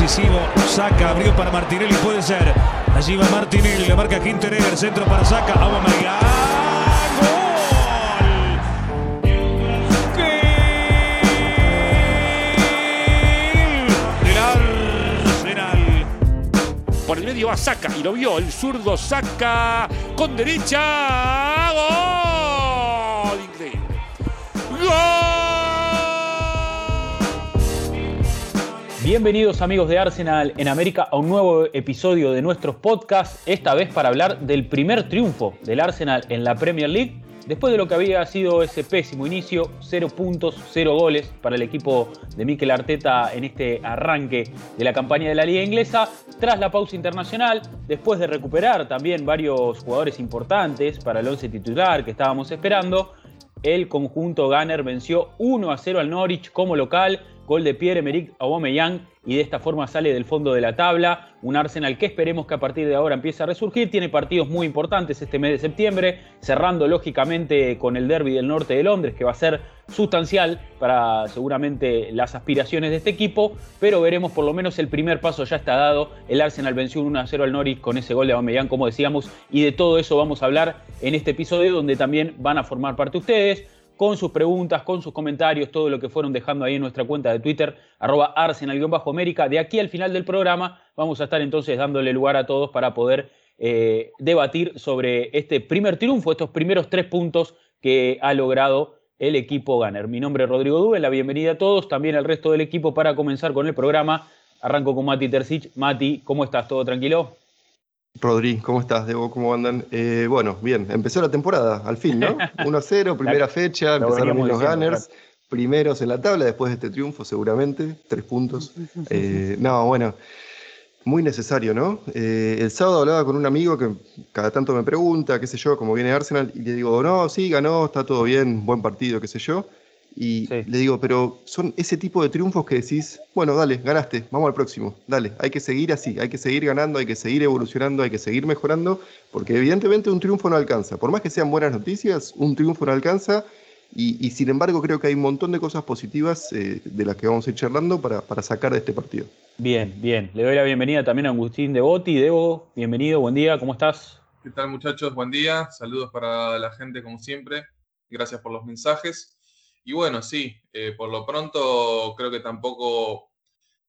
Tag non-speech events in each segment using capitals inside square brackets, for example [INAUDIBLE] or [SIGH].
decisivo. Saca, abrió para Martinelli, puede ser. Allí va Martinelli, le marca Quinterer, centro para Saca. Aubameyang. Por el medio va Saca y lo vio el zurdo Saca con derecha. ¡Gol! Bienvenidos amigos de Arsenal en América a un nuevo episodio de nuestros podcasts, esta vez para hablar del primer triunfo del Arsenal en la Premier League, después de lo que había sido ese pésimo inicio, 0 puntos, 0 goles para el equipo de Mikel Arteta en este arranque de la campaña de la liga inglesa, tras la pausa internacional, después de recuperar también varios jugadores importantes para el 11 titular que estábamos esperando, el conjunto Gunner venció 1 a 0 al Norwich como local, gol de Pierre-Emerick Aubameyang y de esta forma sale del fondo de la tabla. Un Arsenal que esperemos que a partir de ahora empiece a resurgir. Tiene partidos muy importantes este mes de septiembre, cerrando lógicamente con el derby del norte de Londres, que va a ser sustancial para seguramente las aspiraciones de este equipo. Pero veremos por lo menos el primer paso ya está dado. El Arsenal venció 1 a 0 al Norwich con ese gol de Aubameyang, como decíamos. Y de todo eso vamos a hablar en este episodio, donde también van a formar parte ustedes con sus preguntas, con sus comentarios, todo lo que fueron dejando ahí en nuestra cuenta de Twitter, arroba arsenal-américa. De aquí al final del programa vamos a estar entonces dándole lugar a todos para poder eh, debatir sobre este primer triunfo, estos primeros tres puntos que ha logrado el equipo Gunner. Mi nombre es Rodrigo Dube, la bienvenida a todos, también al resto del equipo para comenzar con el programa. Arranco con Mati Tercich. Mati, ¿cómo estás? ¿Todo tranquilo? Rodri, ¿cómo estás, Debo? ¿Cómo andan? Eh, bueno, bien, empezó la temporada, al fin, ¿no? [LAUGHS] 1-0, primera fecha, empezaron bien los Gunners, primeros en la tabla después de este triunfo, seguramente, tres puntos. Eh, no, bueno, muy necesario, ¿no? Eh, el sábado hablaba con un amigo que cada tanto me pregunta, qué sé yo, cómo viene Arsenal, y le digo, no, sí, ganó, está todo bien, buen partido, qué sé yo. Y sí. le digo, pero son ese tipo de triunfos que decís, bueno, dale, ganaste, vamos al próximo, dale, hay que seguir así, hay que seguir ganando, hay que seguir evolucionando, hay que seguir mejorando, porque evidentemente un triunfo no alcanza. Por más que sean buenas noticias, un triunfo no alcanza. Y, y sin embargo, creo que hay un montón de cosas positivas eh, de las que vamos a ir charlando para, para sacar de este partido. Bien, bien. Le doy la bienvenida también a Agustín Devoti. Debo, bienvenido, buen día, ¿cómo estás? ¿Qué tal, muchachos? Buen día. Saludos para la gente, como siempre. Gracias por los mensajes. Y bueno, sí, eh, por lo pronto creo que tampoco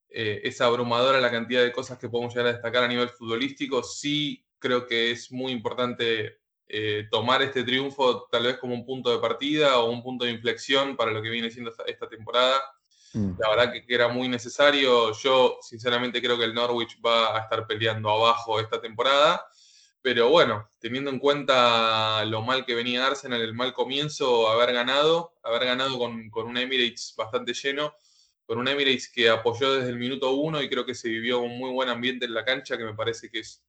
eh, es abrumadora la cantidad de cosas que podemos llegar a destacar a nivel futbolístico. Sí creo que es muy importante eh, tomar este triunfo tal vez como un punto de partida o un punto de inflexión para lo que viene siendo esta, esta temporada. Mm. La verdad que, que, era muy necesario. Yo sinceramente creo que el Norwich va a estar peleando abajo esta temporada. Pero bueno, teniendo en cuenta lo mal que venía Arsenal, el mal comienzo, haber ganado, haber ganado con, con, un Emirates bastante lleno, con un Emirates que apoyó desde el minuto uno y creo que se vivió un muy buen ambiente en la cancha, que me parece que es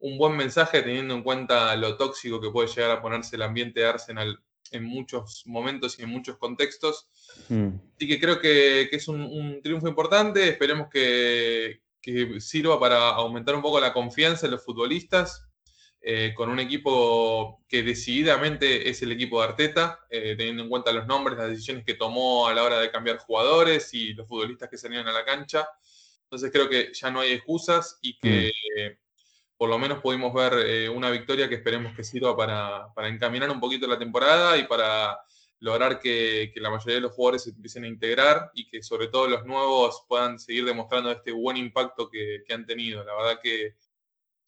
un buen mensaje teniendo en cuenta lo tóxico que puede llegar a ponerse el ambiente de Arsenal en muchos momentos y en muchos contextos. Mm. Así que creo que, que es un, un, triunfo importante, esperemos que, que sirva para aumentar un poco la confianza en los futbolistas, eh, con un equipo que decididamente es el equipo de Arteta, eh, teniendo en cuenta los nombres, las decisiones que tomó a la hora de cambiar jugadores y los futbolistas que salieron a la cancha. Entonces creo que ya no hay excusas y que mm. por lo menos pudimos ver eh, una victoria que esperemos que sirva para, para, encaminar un poquito la temporada y para lograr que, que, la mayoría de los jugadores se empiecen a integrar y que sobre todo los nuevos puedan seguir demostrando este buen impacto que, que han tenido. La verdad que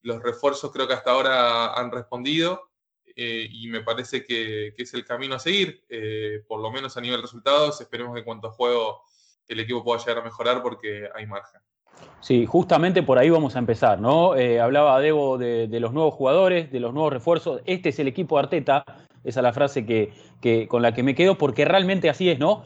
los refuerzos creo que hasta ahora han respondido eh, y me parece que, es el camino a seguir, eh, por lo menos a nivel resultados. Esperemos que en cuanto a juego el equipo pueda llegar a mejorar porque hay margen. Sí, justamente por ahí vamos a empezar, ¿no? Eh, hablaba Debo de, los nuevos jugadores, de los nuevos refuerzos. Este es el equipo de Arteta, esa es la frase que, con la que me quedo, porque realmente así es, ¿no?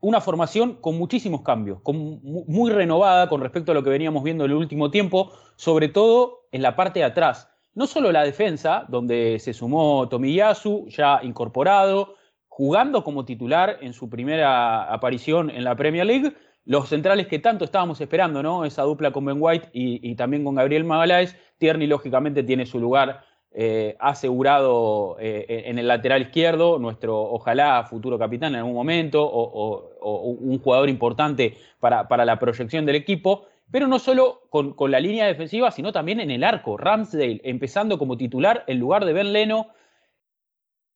Una formación con muchísimos cambios, muy renovada con respecto a lo que veníamos viendo en el último tiempo, sobre todo en la parte de atrás. No solo la defensa, donde se sumó Tomiyasu, ya incorporado, jugando como titular en su primera aparición en la Premier League, los centrales que tanto estábamos esperando, ¿no? Esa dupla con Ben White y, y también con Gabriel Magaláes. Tierney, lógicamente, tiene su lugar eh, asegurado eh, en el lateral izquierdo, nuestro ojalá futuro capitán en algún momento, o, o, un jugador importante para, para, la proyección del equipo. pero no solo con, la línea defensiva, sino también en el arco. Ramsdale empezando como titular en lugar de Ben Leno.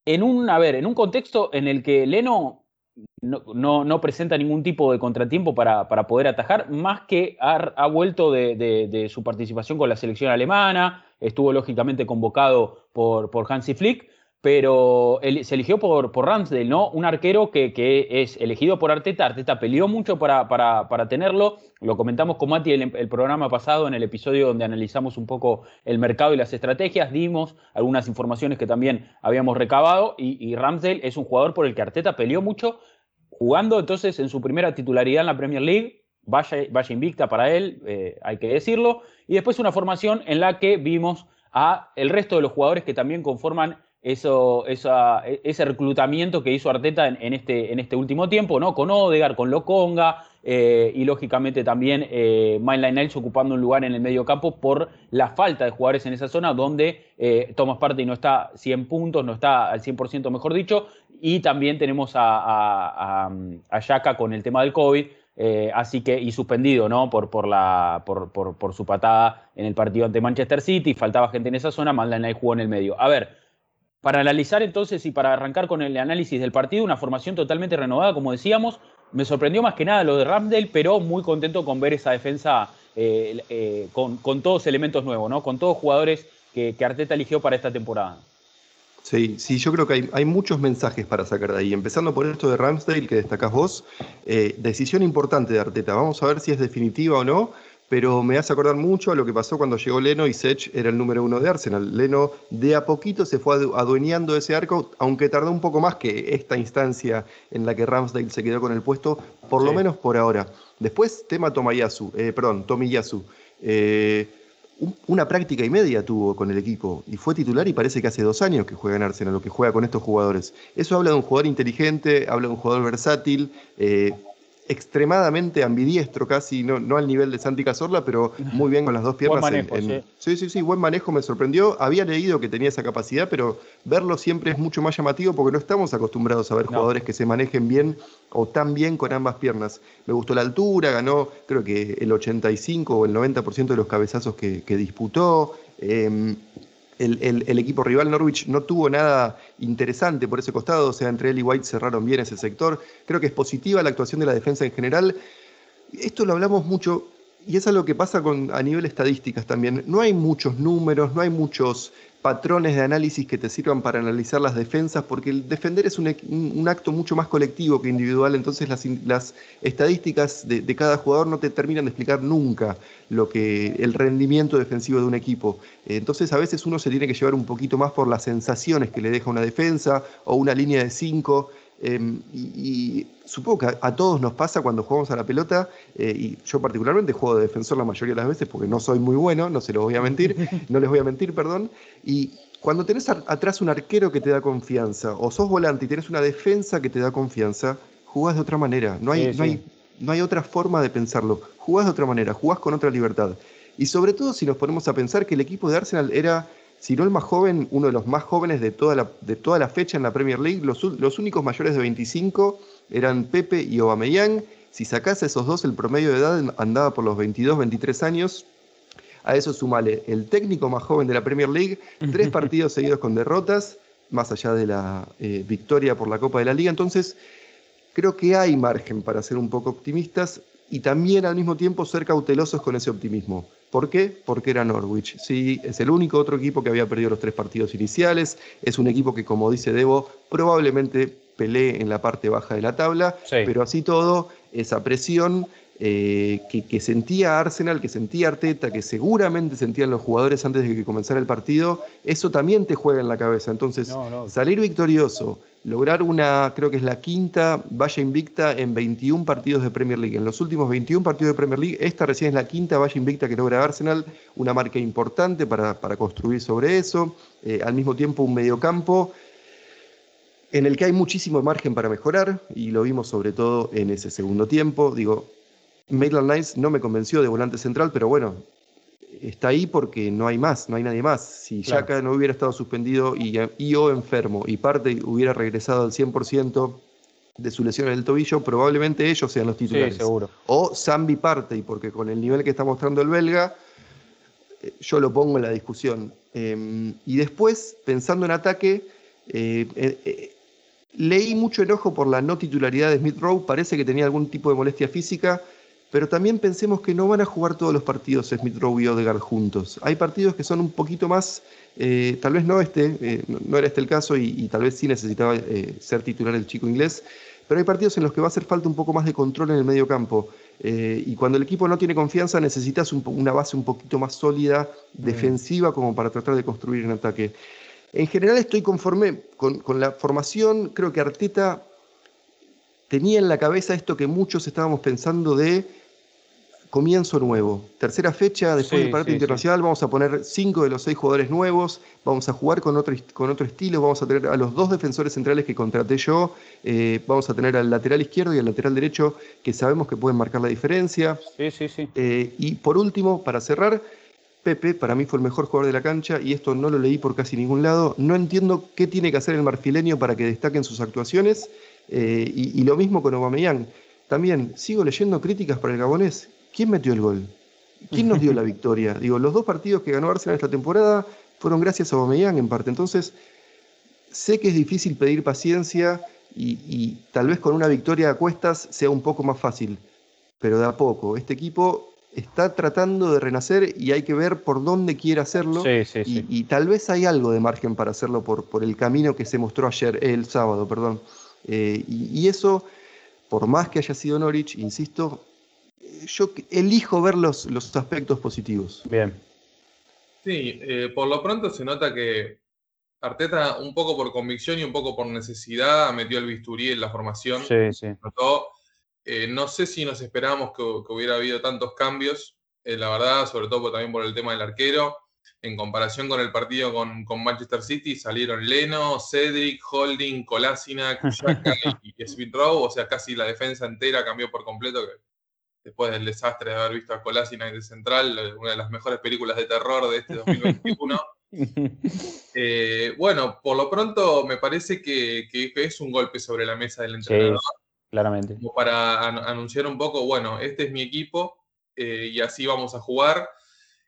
En un, a ver, en un contexto en el que Leno no, presenta ningún tipo de contratiempo para, poder atajar, más que ha, vuelto de, su participación con la selección alemana, estuvo lógicamente convocado por, por Hansi Flick, pero se eligió por, por ¿no? Un arquero que, es elegido por Arteta. Arteta peleó mucho para, para, tenerlo. Lo comentamos con Mati el, el, programa pasado, en el episodio donde analizamos un poco el mercado y las estrategias. Dimos algunas informaciones que también habíamos recabado. Y, y es un jugador por el que Arteta peleó mucho, jugando entonces en su primera titularidad en la Premier League. Vaya, vaya invicta para él, eh, hay que decirlo. Y después una formación en la que vimos a el resto de los jugadores que también conforman eso, e, ese reclutamiento que hizo Arteta en, este, en este último tiempo, ¿no? Con Odegar, con Loconga eh, y lógicamente también eh, Mainline ocupando un lugar en el medio campo por la falta de jugadores en esa zona donde eh, Thomas Partey no está 100 puntos, no está al 100% mejor dicho, y también tenemos a, a, con el tema del COVID. Eh, así que, y suspendido, ¿no? Por, por, la, por, por, su patada en el partido ante Manchester City, faltaba gente en esa zona, Mainline jugó en el medio. A ver, para analizar entonces y para arrancar con el análisis del partido, una formación totalmente renovada, como decíamos. Me sorprendió más que nada lo de Ramsdale, pero muy contento con ver esa defensa eh, eh, con, todos elementos nuevos, ¿no? Con todos jugadores que, Arteta eligió para esta temporada. Sí, sí, yo creo que hay, muchos mensajes para sacar de ahí. Empezando por esto de Ramsdale que destacás vos, eh, decisión importante de Arteta. Vamos a ver si es definitiva o no pero me hace acordar mucho a lo que pasó cuando llegó Leno y Sech era el número uno de Arsenal. Leno de a poquito se fue adueñando ese arco, aunque tardó un poco más que esta instancia en la que Ramsdale se quedó con el puesto, por lo menos por ahora. Después, tema Tomayasu, eh, perdón, Tomiyasu. Eh, una práctica y media tuvo con el equipo y fue titular y parece que hace dos años que juega en Arsenal, lo que juega con estos jugadores. Eso habla de un jugador inteligente, habla de un jugador versátil, eh, extremadamente ambidiestro, casi, no, no al nivel de Santi Cazorla, pero muy bien con las dos piernas. Buen manejo, sí. sí. sí, sí, buen manejo, me sorprendió. Había leído que tenía esa capacidad, pero verlo siempre es mucho más llamativo porque no estamos acostumbrados a ver jugadores que se manejen bien o tan bien con ambas piernas. Me gustó la altura, ganó creo que el 85 o el 90% de los cabezazos que, disputó. Em, el, equipo rival Norwich no tuvo nada interesante por ese costado, o sea, entre él y White cerraron bien ese sector. Creo que es positiva la actuación de la defensa en general. Esto lo hablamos mucho y es algo que pasa con, a nivel estadísticas también. No hay muchos números, no hay muchos patrones de análisis que te sirvan para analizar las defensas, porque el defender es un, un acto mucho más colectivo que individual, entonces las, estadísticas de, cada jugador no te terminan de explicar nunca lo que el rendimiento defensivo de un equipo. Entonces a veces uno se tiene que llevar un poquito más por las sensaciones que le deja una defensa o una línea de cinco Em, y, supongo que a, todos nos pasa cuando jugamos a la pelota, eh, y yo particularmente juego de defensor la mayoría de las veces porque no soy muy bueno, no se los voy a mentir, [LAUGHS] no les voy a mentir, perdón. Y cuando tenés atrás un arquero que te da confianza, o sos volante y tenés una defensa que te da confianza, jugás de otra manera. No hay. No hay, no hay otra forma de pensarlo. Jugás de otra manera, jugás con otra libertad. Y sobre todo si nos ponemos a pensar que el equipo de Arsenal era si no el más joven, uno de los más jóvenes de toda la, de toda la fecha en la Premier League. Los, únicos mayores de 25 eran Pepe y Aubameyang. Si sacase esos dos, el promedio de edad andaba por los 22, 23 años. A eso sumale el técnico más joven de la Premier League, tres [LAUGHS] partidos seguidos con derrotas, más allá de la eh, victoria por la Copa de la Liga. Entonces, creo que hay margen para ser un poco optimistas y también al mismo tiempo ser cautelosos con ese optimismo. ¿Por qué? Porque era Norwich. Sí, es el único otro equipo que había perdido los tres partidos iniciales. Es un equipo que, como dice Debo, probablemente pelee en la parte baja de la tabla. Pero así todo, esa presión eh, que, sentía Arsenal, que sentía Arteta, que seguramente sentían los jugadores antes de que comenzara el partido, eso también te juega en la cabeza. Entonces, salir victorioso lograr una, creo que es la quinta valla invicta en 21 partidos de Premier League. En los últimos 21 partidos de Premier League, esta recién es la quinta valla invicta que logra Arsenal, una marca importante para, construir sobre eso. Eh, al mismo tiempo, un mediocampo en el que hay muchísimo margen para mejorar, y lo vimos sobre todo en ese segundo tiempo. Digo, Maitland Nice no me convenció de volante central, pero bueno, está ahí porque no hay más, no hay nadie más. Si Yaka no hubiera estado suspendido y, o enfermo y parte hubiera regresado al 100%, de su lesión en el tobillo, probablemente ellos sean los titulares. seguro. O Zambi parte, y porque con el nivel que está mostrando el belga, eh, yo lo pongo en la discusión. Em, y después, pensando en ataque, eh, eh, leí mucho enojo por la no titularidad de Smith Rowe, parece que tenía algún tipo de molestia física, pero también pensemos que no van a jugar todos los partidos Smith Rowe y Odegaard juntos. Hay partidos que son un poquito más, tal vez no este, no, era este el caso y, tal vez sí necesitaba ser titular el chico inglés, pero hay partidos en los que va a hacer falta un poco más de control en el medio campo. Eh, y cuando el equipo no tiene confianza, necesitas una base un poquito más sólida, mm. defensiva, como para tratar de construir un ataque. En general estoy conforme con, con la formación. Creo que Arteta tenía en la cabeza esto que muchos estábamos pensando de comienzo nuevo. Tercera fecha, después del partido internacional, vamos a poner cinco de los seis jugadores nuevos, vamos a jugar con otro, con otro estilo, vamos a tener a los dos defensores centrales que contraté yo, eh, vamos a tener al lateral izquierdo y al lateral derecho que sabemos que pueden marcar la diferencia. Sí, sí, sí. Eh, y por último, para cerrar, Pepe para mí fue el mejor jugador de la cancha y esto no lo leí por casi ningún lado. No entiendo qué tiene que hacer el marfileño para que destaquen sus actuaciones eh, y, y, lo mismo con Aubameyang. También sigo leyendo críticas para el gabonés ¿quién metió el gol? ¿Quién nos dio la [LAUGHS] victoria? Digo, los dos partidos que ganó Arsenal esta temporada fueron gracias a Aubameyang en parte. Entonces, sé que es difícil pedir paciencia y, tal vez con una victoria a cuestas sea un poco más fácil, pero de a poco. Este equipo está tratando de renacer y hay que ver por dónde quiere hacerlo. y, tal vez hay algo de margen para hacerlo por, por el camino que se mostró ayer, el sábado, perdón. Eh, y, eso, por más que haya sido Norwich, insisto, yo elijo ver los, los aspectos positivos. Bien. Sí, eh, por lo pronto se nota que Arteta, un poco por convicción y un poco por necesidad, metió el bisturí en la formación. Sí, sí. Eh, no sé si nos esperábamos que, hubiera habido tantos cambios, eh, la verdad, sobre todo también por el tema del arquero. En comparación con el partido con, Manchester City, salieron Leno, Cedric, Holding, Kolasinac, y, y [LAUGHS] Smith Rowe, o sea, casi la defensa entera cambió por completo, después del desastre de haber visto a Colasina de Central, eh, una de las mejores películas de terror de este 2021. [LAUGHS] Eh, bueno, por lo pronto me parece que, es un golpe sobre la mesa del entrenador. claramente. Como para anunciar un poco, bueno, este es mi equipo eh, y así vamos a jugar.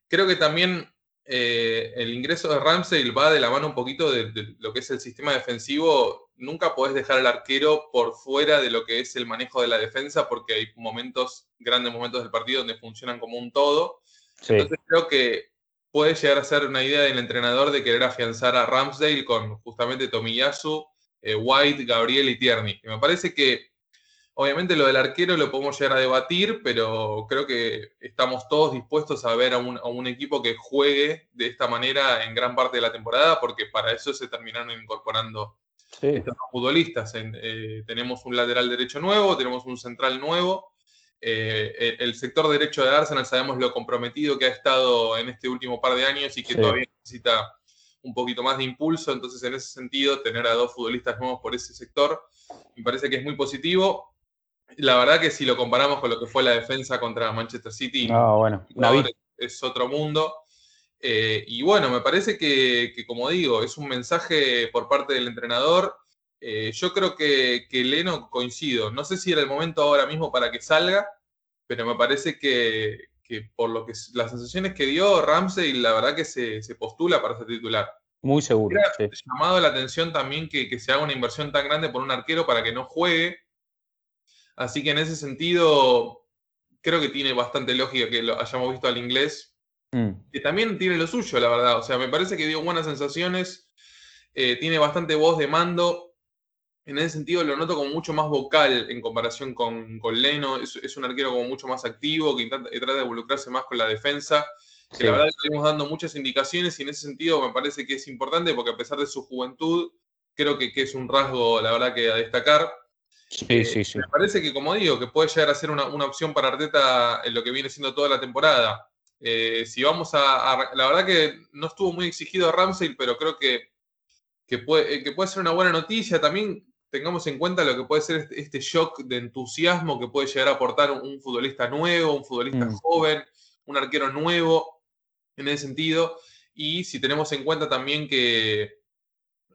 Creo que también el ingreso de Ramsey va de la mano un poquito de, lo que es el sistema defensivo nunca podés dejar al arquero por fuera de lo que es el manejo de la defensa, porque hay momentos, grandes momentos del partido donde funcionan como un todo. Entonces creo que puede llegar a ser una idea del entrenador de querer afianzar a Ramsdale con justamente Tomiyasu, eh, White, Gabriel y Tierney. me parece que, obviamente, lo del arquero lo podemos llegar a debatir, pero creo que estamos todos dispuestos a ver a un, a un equipo que juegue de esta manera en gran parte de la temporada, porque para eso se terminaron incorporando sí. futbolistas. Eh, tenemos un lateral derecho nuevo, tenemos un central nuevo. Eh, el sector derecho de Arsenal sabemos lo comprometido que ha estado en este último par de años y que todavía necesita un poquito más de impulso. Entonces, en ese sentido, tener a dos futbolistas nuevos por ese sector me parece que es muy positivo. La verdad que si lo comparamos con lo que fue la defensa contra Manchester City, bueno, es otro mundo. Eh, y bueno, me parece que, como digo, es un mensaje por parte del entrenador. Eh, yo creo que, que, Leno coincido. No sé si era el momento ahora mismo para que salga, pero me parece que, por lo que las sensaciones que dio Ramsey, la verdad que se, postula para ser titular. Muy seguro. Llamado la atención también que, se haga una inversión tan grande por un arquero para que no juegue. Así que en ese sentido, creo que tiene bastante lógica que lo hayamos visto al inglés Mm. Que también tiene lo suyo, la verdad. O sea, me parece que dio buenas sensaciones. Eh, tiene bastante voz de mando. En ese sentido lo noto como mucho más vocal en comparación con, con Leno. Es, un arquero como mucho más activo, que trata de involucrarse más con la defensa. Que la verdad le estuvimos dando muchas indicaciones y en ese sentido me parece que es importante porque a pesar de su juventud, creo que, que es un rasgo, la verdad, que a destacar. Sí, eh, sí, sí. Me parece que, como digo, que puede llegar a ser una, una opción para Arteta en lo que viene siendo toda la temporada. Eh, si vamos a, La verdad que no estuvo muy exigido a Ramsey, pero creo que, que, puede, eh, que puede ser una buena noticia. También tengamos en cuenta lo que puede ser este, este shock de entusiasmo que puede llegar a aportar un, futbolista nuevo, un futbolista mm. joven, un arquero nuevo en ese sentido. Y si tenemos en cuenta también que,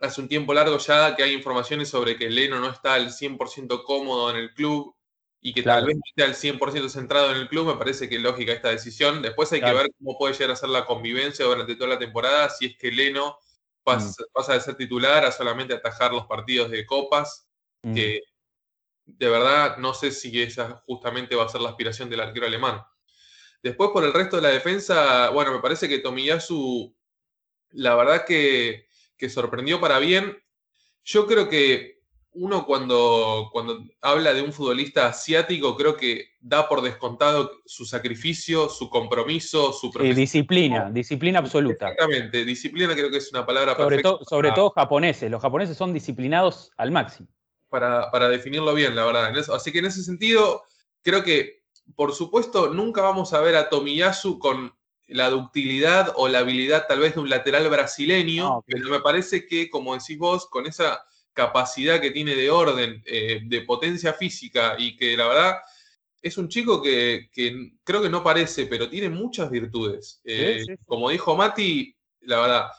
hace un tiempo largo ya que hay informaciones sobre que Leno no está al 100% cómodo en el club y que tal vez no esté al 100% centrado en el club, me parece que es lógica esta decisión. Después hay que ver cómo puede llegar a ser la convivencia durante toda la temporada, si es que Leno pasa, mm. pasa de ser titular a solamente atajar los partidos de copas, mm. que de verdad no sé si esa justamente va a ser la aspiración del arquero alemán. Después, por el resto de la defensa, bueno, me parece que Tomiyasu, la verdad que, que sorprendió para bien. Yo creo que uno cuando, cuando habla de un futbolista asiático, creo que da por descontado su sacrificio, su compromiso, su disciplina, disciplina absoluta. Exactamente, disciplina creo que es una palabra sobre perfecta. sobre todo japoneses, los japoneses son disciplinados al máximo. Para, para definirlo bien, la verdad. Así que en ese sentido, creo que, por supuesto, nunca vamos a ver a Tomiyasu con la ductilidad o la habilidad tal vez de un lateral brasileño, pero me parece que, como decís vos, con esa capacidad que tiene de orden, eh, de potencia física y que la verdad es un chico que, creo que no parece, pero tiene muchas virtudes. Eh, como dijo Mati, la verdad,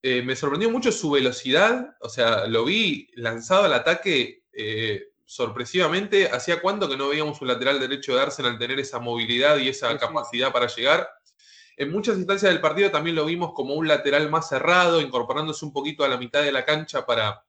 eh, me sorprendió mucho su velocidad, o sea, lo vi lanzado al ataque sorpresivamente. ¿Hacía cuánto que no veíamos un lateral derecho de Arsenal tener esa movilidad y esa capacidad para llegar? En muchas instancias del partido también lo vimos como un lateral más cerrado, incorporándose un poquito a la mitad de la cancha para,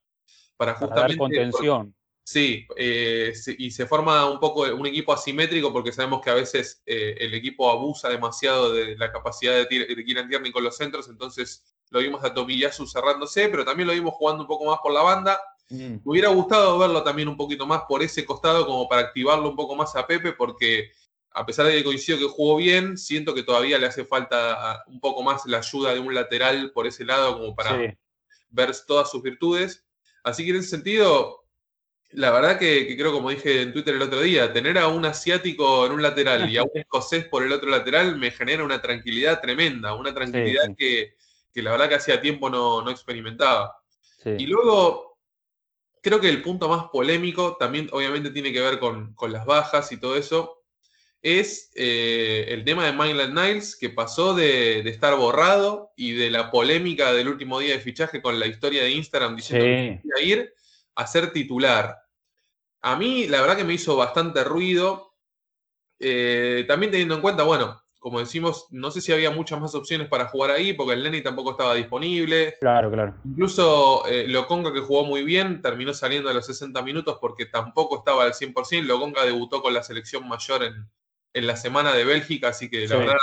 para justamente... Dar contención. Sí, eh, y se forma un poco un equipo asimétrico porque sabemos que a veces eh, el equipo abusa demasiado de la capacidad de, de Kieran Tierney con los centros, entonces lo vimos a Tomiyasu cerrándose, pero también lo vimos jugando un poco más por la banda. Mm. Me hubiera gustado verlo también un poquito más por ese costado como para activarlo un poco más a Pepe porque a pesar de que coincido que jugó bien, siento que todavía le hace falta un poco más la ayuda de un lateral por ese lado como para ver todas sus virtudes. Así que en ese sentido, la verdad que, creo, como dije en Twitter el otro día, tener a un asiático en un lateral y a un [LAUGHS] escocés por el otro lateral me genera una tranquilidad tremenda, una tranquilidad Que, la verdad que hacía tiempo no, experimentaba. Y luego, creo que el punto más polémico también obviamente tiene que ver con, con las bajas y todo eso es eh, el tema de Mainland Niles, que pasó de, estar borrado y de la polémica del último día de fichaje con la historia de Instagram diciendo que iba a ir a ser titular. A mí, la verdad que me hizo bastante ruido. Eh, también teniendo en cuenta, bueno, como decimos, no sé si había muchas más opciones para jugar ahí, porque el Lenny tampoco estaba disponible. Claro, claro. Incluso eh, Loconga, que jugó muy bien, terminó saliendo a los 60 minutos porque tampoco estaba al 100%. Loconga debutó con la selección mayor en, en la semana de Bélgica, así que la verdad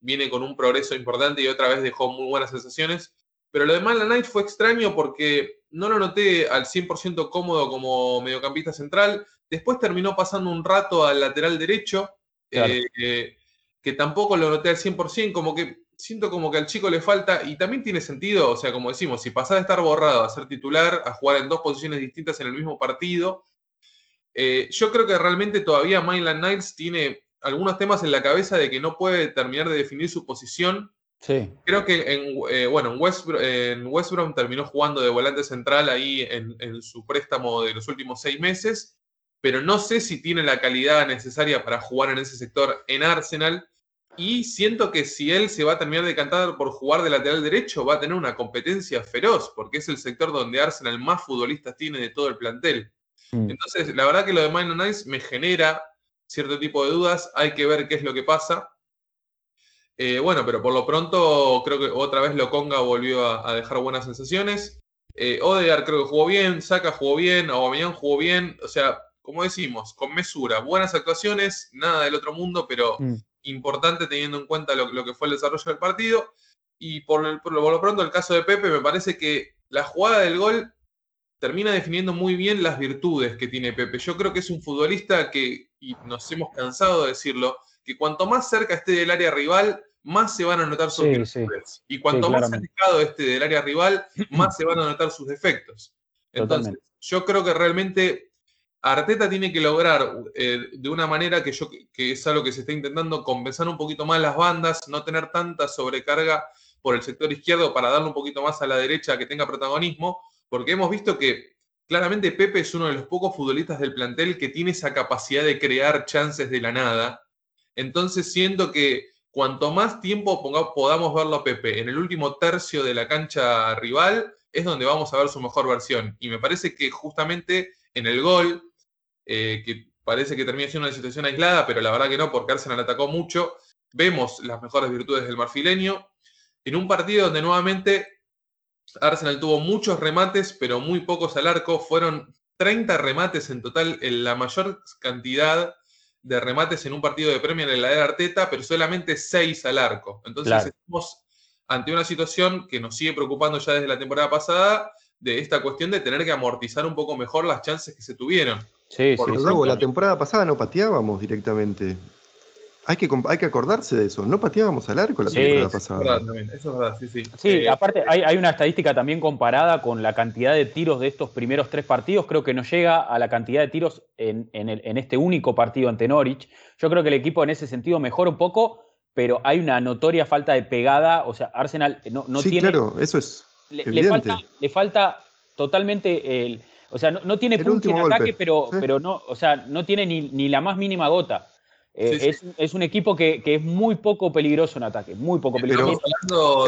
viene con un progreso importante y otra vez dejó muy buenas sensaciones. Pero lo de Malan Knight fue extraño porque no lo noté al 100% cómodo como mediocampista central. Después terminó pasando un rato al lateral derecho, eh, que tampoco lo noté al 100%, como que siento como que al chico le falta, y también tiene sentido, o sea, como decimos, si pasa de estar borrado a ser titular, a jugar en dos posiciones distintas en el mismo partido, eh, yo creo que realmente todavía Mainland Knights tiene algunos temas en la cabeza de que no puede terminar de definir su posición. Sí. Creo que en, eh, bueno, en West, en West Brom terminó jugando de volante central ahí en, su préstamo de los últimos seis meses, pero no sé si tiene la calidad necesaria para jugar en ese sector en Arsenal. Y siento que si él se va a terminar de cantar por jugar de lateral derecho, va a tener una competencia feroz, porque es el sector donde Arsenal más futbolistas tiene de todo el plantel. Mm. Entonces, la verdad que lo de Minor Nice me genera cierto tipo de dudas, hay que ver qué es lo que pasa. Eh, bueno, pero por lo pronto creo que otra vez Loconga volvió a, dejar buenas sensaciones. Eh, Odegaard creo que jugó bien, Saka jugó bien, Aubameyang jugó bien, o sea, como decimos, con mesura, buenas actuaciones, nada del otro mundo, pero mm. importante teniendo en cuenta lo, que fue el desarrollo del partido. Y por, por lo pronto el caso de Pepe, me parece que la jugada del gol termina definiendo muy bien las virtudes que tiene Pepe. Yo creo que es un futbolista que, y nos hemos cansado de decirlo, que cuanto más cerca esté del área rival, más se van a notar sus virtudes. Y cuanto más alejado esté del área rival, [CLEARS THROAT] más se van a notar sus defectos. Entonces, yo creo que realmente Arteta tiene que lograr eh, de una manera que, yo, que es algo que se está intentando compensar un poquito más las bandas, no tener tanta sobrecarga por el sector izquierdo para darle un poquito más a la derecha que tenga protagonismo, porque hemos visto que claramente Pepe es uno de los pocos futbolistas del plantel que tiene esa capacidad de crear chances de la nada. Entonces siento que cuanto más tiempo podamos verlo a Pepe en el último tercio de la cancha rival, es donde vamos a ver su mejor versión. Y me parece que justamente en el gol, eh, que parece que termina siendo una situación aislada, pero la verdad que no, porque Arsenal atacó mucho, vemos las mejores virtudes del marfileño. En un partido donde nuevamente Arsenal tuvo muchos remates, pero muy pocos al arco, fueron 30 remates en total, en la mayor cantidad de remates en un partido de Premier en la era Arteta, pero solamente 6 al arco. Entonces estamos ante una situación que nos sigue preocupando ya desde la temporada pasada, de esta cuestión de tener que amortizar un poco mejor las chances que se tuvieron. Sí, sí, la temporada pasada no pateábamos directamente. Hay que, hay que acordarse de eso. No pateábamos al arco la temporada pasada. Eso es verdad, sí, sí. Sí, eh, aparte hay, una estadística también comparada con la cantidad de tiros de estos primeros tres partidos. Creo que no llega a la cantidad de tiros en, en este único partido ante Norwich. Yo creo que el equipo en ese sentido mejora un poco, pero hay una notoria falta de pegada. O sea, Arsenal no, no sí, tiene. claro, eso es. Le, le, falta, le falta totalmente el. O sea, no, tiene punto en ataque, pero, pero no, o sea, no tiene ni, ni la más mínima gota. Eh, es, un equipo que, es muy poco peligroso en ataque, muy poco peligroso.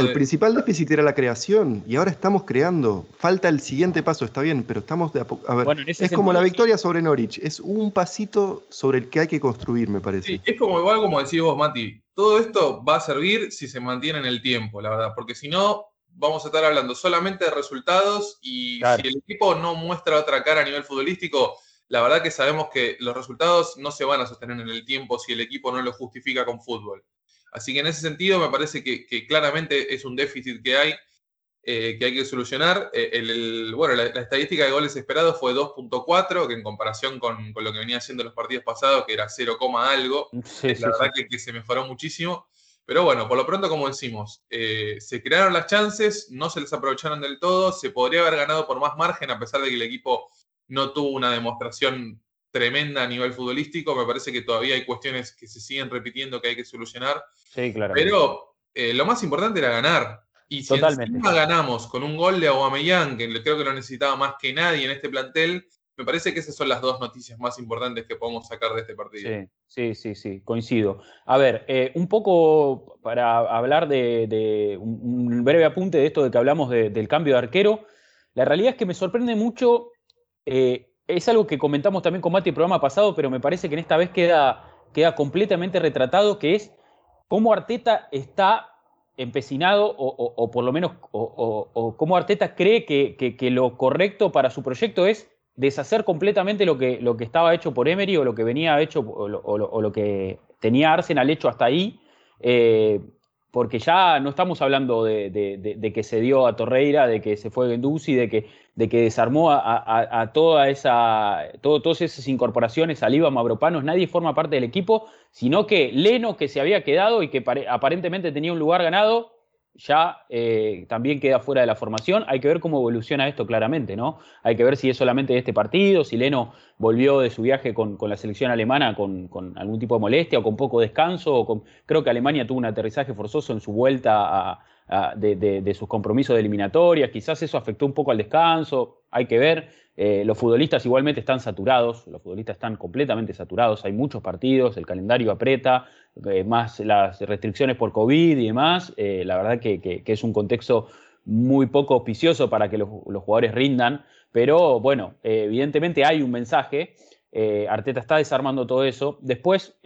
el principal déficit era la creación y ahora estamos creando. Falta el siguiente paso, está bien, pero estamos de a, a ver. es como la victoria sobre Norwich, es un pasito sobre el que hay que construir, me parece. es como igual como decís vos, Mati. Todo esto va a servir si se mantiene en el tiempo, la verdad, porque si no vamos a estar hablando solamente de resultados y si el equipo no muestra otra cara a nivel futbolístico, la verdad que sabemos que los resultados no se van a sostener en el tiempo si el equipo no lo justifica con fútbol. Así que en ese sentido me parece que, claramente es un déficit que hay, eh, que hay que solucionar. Eh, el, bueno, la, estadística de goles esperados fue 2.4, que en comparación con, lo que venía haciendo los partidos pasados, que era 0, algo, la verdad Que, se mejoró muchísimo. Pero bueno, por lo pronto, como decimos, eh, se crearon las chances, no se les aprovecharon del todo, se podría haber ganado por más margen, a pesar de que el equipo no tuvo una demostración tremenda a nivel futbolístico. Me parece que todavía hay cuestiones que se siguen repitiendo que hay que solucionar. Sí, claro. Pero eh, lo más importante era ganar. Y si encima ganamos con un gol de Aubameyang, que creo que lo necesitaba más que nadie en este plantel, me parece que esas son las dos noticias más importantes que podemos sacar de este partido. Sí, sí, sí, coincido. A ver, eh, un poco para hablar de, un, breve apunte de esto de que hablamos del cambio de arquero. La realidad es que me sorprende mucho eh, es algo que comentamos también con Mati el programa pasado, pero me parece que en esta vez queda, queda completamente retratado, que es cómo Arteta está empecinado, o, por lo menos, o, cómo Arteta cree que, lo correcto para su proyecto es deshacer completamente lo que, lo que estaba hecho por Emery o lo que venía hecho o lo, que tenía Arsenal hecho hasta ahí. Eh, porque ya no estamos hablando de, que se dio a Torreira, de que se fue Genduzi, de que, de que desarmó a, toda esa, todas esas incorporaciones, Aliba, Mavropanos, nadie forma parte del equipo, sino que Leno, que se había quedado y que aparentemente tenía un lugar ganado, ya eh, también queda fuera de la formación. Hay que ver cómo evoluciona esto claramente, ¿no? Hay que ver si es solamente de este partido, si Leno volvió de su viaje con, la selección alemana con, algún tipo de molestia o con poco descanso. Creo que Alemania tuvo un aterrizaje forzoso en su vuelta de, sus compromisos de eliminatorias. Quizás eso afectó un poco al descanso. Hay que ver. Eh, los futbolistas igualmente están saturados, los futbolistas están completamente saturados, hay muchos partidos, el calendario aprieta, eh, más las restricciones por COVID y demás, eh, la verdad que, es un contexto muy poco auspicioso para que los, jugadores rindan, pero bueno, evidentemente hay un mensaje, Arteta está desarmando todo eso. Después,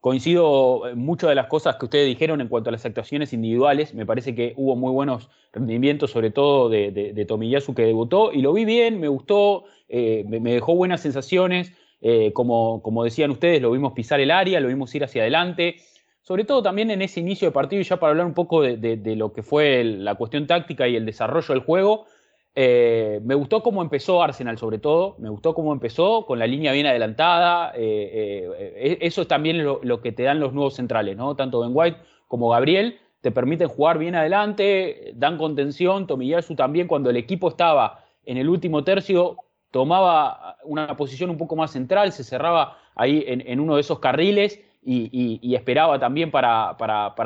Coincido en muchas de las cosas que ustedes dijeron en cuanto a las actuaciones individuales. Me parece que hubo muy buenos rendimientos, sobre todo de, de, Tomiyasu que debutó, y lo vi bien, me gustó, eh, me, dejó buenas sensaciones. Eh, como, como decían ustedes, lo vimos pisar el área, lo vimos ir hacia adelante. Sobre todo también en ese inicio de partido, y ya para hablar un poco de, lo que fue la cuestión táctica y el desarrollo del juego, eh, me gustó cómo empezó Arsenal, sobre todo. Me gustó cómo empezó, con la línea bien adelantada. Eh, eh, eso es también lo, que te dan los nuevos centrales, ¿no? Tanto Ben White como Gabriel te permiten jugar bien adelante, dan contención. Tomiyasu también, cuando el equipo estaba en el último tercio, tomaba una posición un poco más central, se cerraba ahí en uno de esos carriles y, esperaba también para,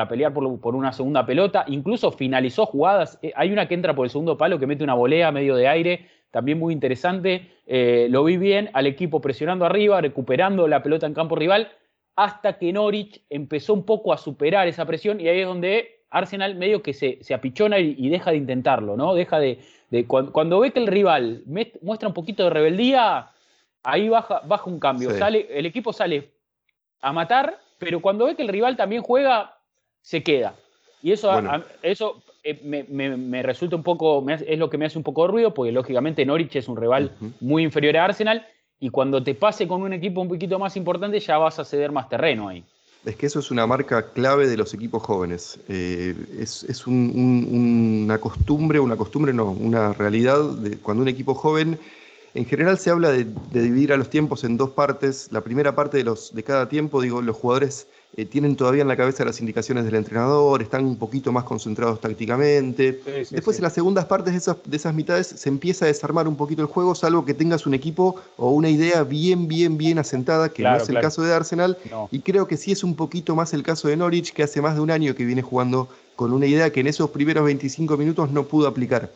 pelear por, una segunda pelota. Incluso finalizó jugadas. Eh, hay una que entra por el segundo palo que mete una volea medio de aire, también muy interesante. Eh, lo vi bien al equipo presionando arriba, recuperando la pelota en campo rival, hasta que Norwich empezó un poco a superar esa presión y ahí es donde Arsenal medio que se, apichona y, deja de intentarlo, ¿no? Deja de. cuando, ve que el rival muestra un poquito de rebeldía, ahí baja, baja un cambio. Sale, el equipo sale a matar, pero cuando ve que el rival también juega, se queda. Y eso, eso eh, me, resulta un poco, es lo que me hace un poco de ruido, porque lógicamente Norwich es un rival muy inferior a Arsenal, y cuando te pase con un equipo un poquito más importante ya vas a ceder más terreno ahí. Es que eso es una marca clave de los equipos jóvenes. Eh, es, una costumbre, una costumbre no, una realidad de cuando un equipo joven, en general se habla de, de, dividir a los tiempos en dos partes. La primera parte de, los, de cada tiempo, digo, los jugadores eh, tienen todavía en la cabeza las indicaciones del entrenador, están un poquito más concentrados tácticamente. Después en las segundas partes de esas, de esas mitades se empieza a desarmar un poquito el juego, salvo que tengas un equipo o una idea bien, bien, bien asentada, que no es el caso de Arsenal. Y creo que sí es un poquito más el caso de Norwich, que hace más de un año que viene jugando con una idea que en esos primeros 25 minutos no pudo aplicar.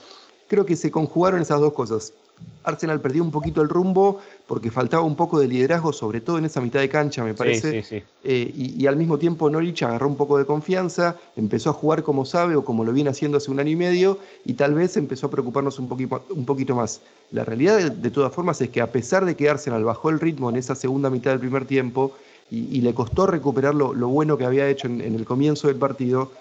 Creo que se conjugaron esas dos cosas. Arsenal perdió un poquito el rumbo porque faltaba un poco de liderazgo, sobre todo en esa mitad de cancha, me parece. Eh, y, al mismo tiempo Norwich agarró un poco de confianza, empezó a jugar como sabe o como lo viene haciendo hace un año y medio, y tal vez empezó a preocuparnos un poquito, un poquito más. La realidad, de, todas formas, es que a pesar de que Arsenal bajó el ritmo en esa segunda mitad del primer tiempo y, le costó recuperar lo, bueno que había hecho en, el comienzo del partido,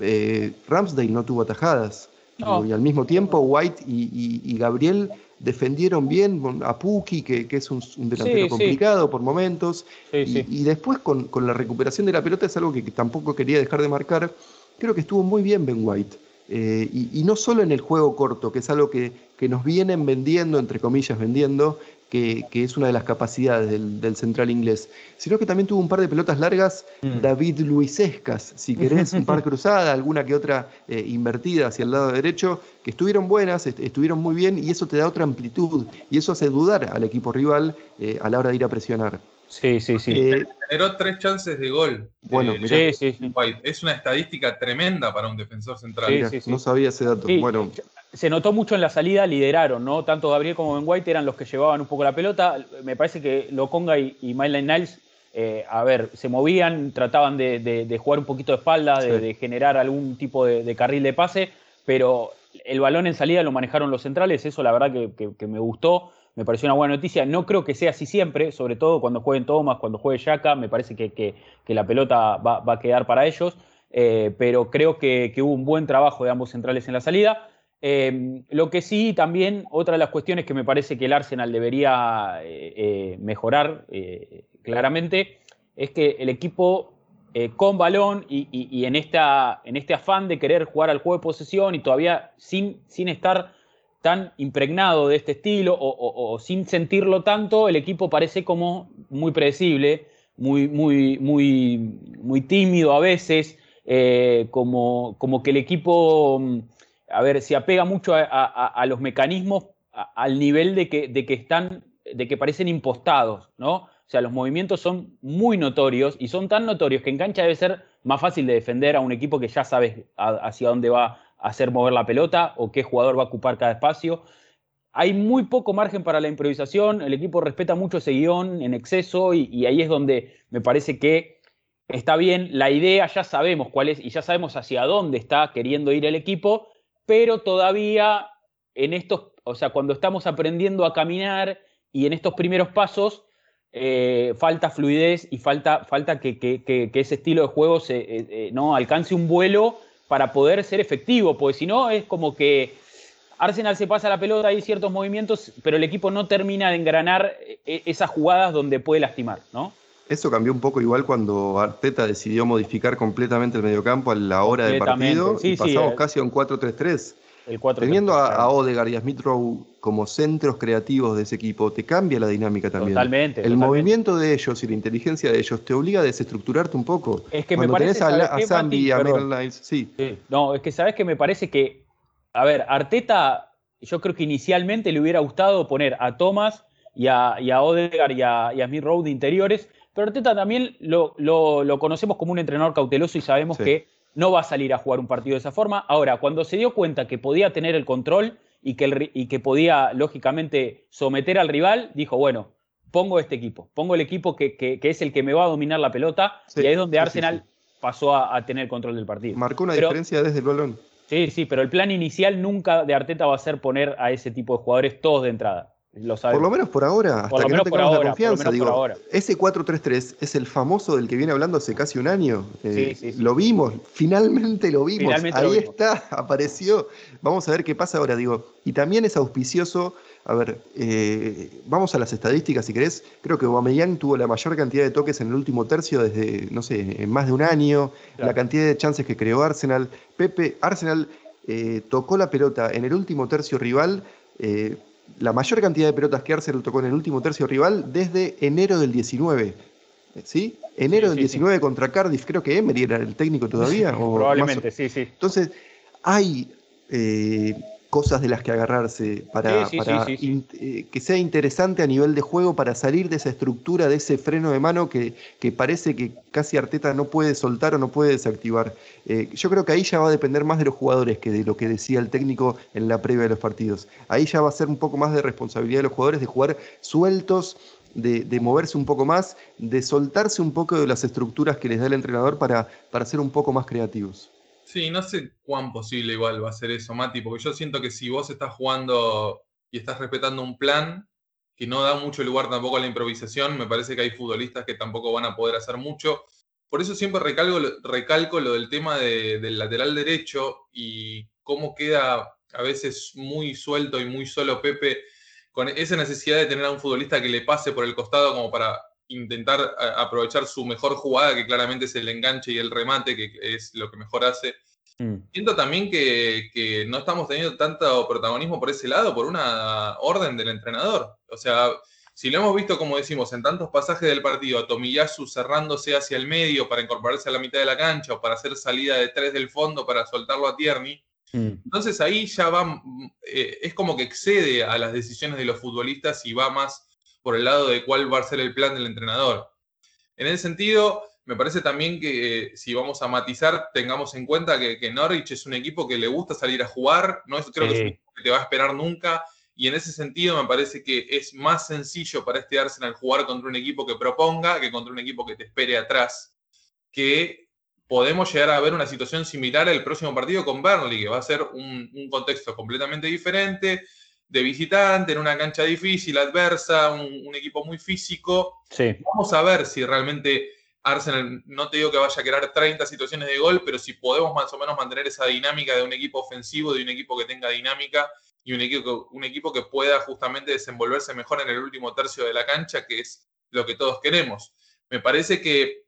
eh, Ramsdale no tuvo atajadas. Y al mismo tiempo, White y Gabriel defendieron bien a Puki, que, es un, delantero complicado por momentos, y, después con, la recuperación de la pelota es algo que, tampoco quería dejar de marcar, creo que estuvo muy bien Ben White. Eh, y, no solo en el juego corto, que es algo que, que nos vienen vendiendo, entre comillas, vendiendo, que, es una de las capacidades del, central inglés, sino que también tuvo un par de pelotas largas mm. David Luisescas, si querés, un par [LAUGHS] cruzada, alguna que otra eh, invertida hacia el lado derecho, que estuvieron buenas, estuvieron muy bien y eso te da otra amplitud y eso hace dudar al equipo rival eh, a la hora de ir a presionar. Sí, sí, sí. Eh, generó tres chances de gol. Bueno, sí, sí, Es una estadística tremenda para un defensor central. no sabía ese dato. Bueno, se notó mucho en la salida, lideraron, ¿no? Tanto Gabriel como Ben White eran los que llevaban un poco la pelota. Me parece que Loconga y, y Myline Niles, eh, a ver, se movían, trataban de, jugar un poquito de espalda, de, generar algún tipo de, carril de pase, pero el balón en salida lo manejaron los centrales, eso la verdad que, me gustó, me pareció una buena noticia. No creo que sea así siempre, sobre todo cuando jueguen Thomas, cuando juegue Yaka, me parece que, la pelota va, a quedar para ellos, eh, pero creo que hubo un buen trabajo de ambos centrales en la salida. Em, lo que sí, también, otra de las cuestiones que me parece que el Arsenal debería eh, eh, mejorar claramente es que el equipo con balón y, en, esta, en, este afán de querer jugar al juego de posesión y todavía sin, sin estar tan impregnado de este estilo o, sin sentirlo tanto, el equipo parece como muy predecible, muy, muy, muy, muy tímido a veces, como, como que el equipo a ver, se apega mucho a, los mecanismos al nivel de que, de que están, de que parecen impostados, ¿no? O sea, los movimientos son muy notorios y son tan notorios que en cancha debe ser más fácil de defender a un equipo que ya sabes hacia dónde va hacer mover la pelota o qué jugador va a ocupar cada espacio. Hay muy poco margen para la improvisación, el equipo respeta mucho ese guion en exceso y, ahí es donde me parece que está bien, la idea ya sabemos cuál es y ya sabemos hacia dónde está queriendo ir el equipo, pero todavía en estos, o sea, cuando estamos aprendiendo a caminar y en estos primeros pasos, eh, falta fluidez y falta, falta que, ese estilo de juego se, eh, eh, ¿no? alcance un vuelo para poder ser efectivo, porque si no es como que Arsenal se pasa la pelota, hay ciertos movimientos, pero el equipo no termina de engranar esas jugadas donde puede lastimar, ¿no? Eso cambió un poco igual cuando Arteta decidió modificar completamente el mediocampo a la hora del partido y pasamos casi a un 4-3-3. Teniendo a, Odegaard y a Smith Rowe como centros creativos de ese equipo, te cambia la dinámica también. Totalmente. El movimiento de ellos y la inteligencia de ellos te obliga a desestructurarte un poco. Es que me parece. Tenés a, a a Niles, sí. No, es que sabes que me parece que. A ver, Arteta, yo creo que inicialmente le hubiera gustado poner a Thomas y a, y a a, y a Smith Rowe de interiores pero Arteta también lo, conocemos como un entrenador cauteloso y sabemos que no va a salir a jugar un partido de esa forma. Ahora, cuando se dio cuenta que podía tener el control y que, y que podía, lógicamente, someter al rival, dijo, bueno, pongo este equipo, pongo el equipo que, es el que me va a dominar la pelota, y ahí es donde Arsenal pasó a, tener control del partido. Marcó una diferencia desde el balón. Sí, sí, pero el plan inicial nunca de Arteta va a ser poner a ese tipo de jugadores todos de entrada. Lo por lo menos por ahora, hasta que no tengamos la confianza. Digo, ese 4-3-3 es el famoso del que viene hablando hace casi un año. Eh, sí, sí, Lo vimos, finalmente lo vimos. Ahí está, [LAUGHS] apareció. Vamos a ver qué pasa ahora. Digo, y también es auspicioso. A ver, eh, vamos a las estadísticas si querés. Creo que Aubameyang tuvo la mayor cantidad de toques en el último tercio desde, no sé, en más de un año. La cantidad de chances que creó Arsenal. Pepe, Arsenal eh, tocó la pelota en el último tercio rival la mayor cantidad de pelotas que Arsenal tocó en el último tercio rival desde enero del 19. ¿Sí? Enero del 19 contra Cardiff, creo que Emery era el técnico todavía. [LAUGHS] probablemente, sí, sí. Entonces, hay eh, cosas de las que agarrarse para, eh, que sea interesante a nivel de juego para salir de esa estructura, de ese freno de mano que, que parece que casi Arteta no puede soltar o no puede desactivar. Eh, yo creo que ahí ya va a depender más de los jugadores que de lo que decía el técnico en la previa de los partidos. Ahí ya va a ser un poco más de responsabilidad de los jugadores de jugar sueltos. De, de, moverse un poco más, de soltarse un poco de las estructuras que les da el entrenador para, para ser un poco más creativos. Sí, no sé cuán posible igual va a ser eso, Mati, porque yo siento que si vos estás jugando y estás respetando un plan que no da mucho lugar tampoco a la improvisación, me parece que hay futbolistas que tampoco van a poder hacer mucho. Por eso siempre recalco, recalco lo del tema del lateral derecho y cómo queda a veces muy suelto y muy solo Pepe con esa necesidad de tener a un futbolista que le pase por el costado como para intentar aprovechar su mejor jugada, que claramente es el enganche y el remate, que es lo que mejor hace. Mm. Siento también que, no estamos teniendo tanto protagonismo por ese lado, por una orden del entrenador. O sea, si lo hemos visto, como decimos, en tantos pasajes del partido, a Tomiyasu cerrándose hacia el medio para incorporarse a la mitad de la cancha o para hacer salida de tres del fondo para soltarlo a Tierney, mm. entonces ahí ya va, eh, es como que excede a las decisiones de los futbolistas y va más por el lado de cuál va a ser el plan del entrenador. En ese sentido, me parece también que eh, si vamos a matizar, tengamos en cuenta que, Norwich es un equipo que le gusta salir a jugar, no es, creo que es un equipo que te va a esperar nunca, y en ese sentido me parece que es más sencillo para este Arsenal jugar contra un equipo que proponga que contra un equipo que te espere atrás, que podemos llegar a ver una situación similar al próximo partido con Burnley, que va a ser un, un contexto completamente diferente, de visitante, en una cancha difícil, adversa, un, equipo muy físico. Vamos a ver si realmente Arsenal, no te digo que vaya a crear 30 situaciones de gol, pero si podemos más o menos mantener esa dinámica de un equipo ofensivo, de un equipo que tenga dinámica y un equipo, un equipo que pueda justamente desenvolverse mejor en el último tercio de la cancha, que es lo que todos queremos. Me parece que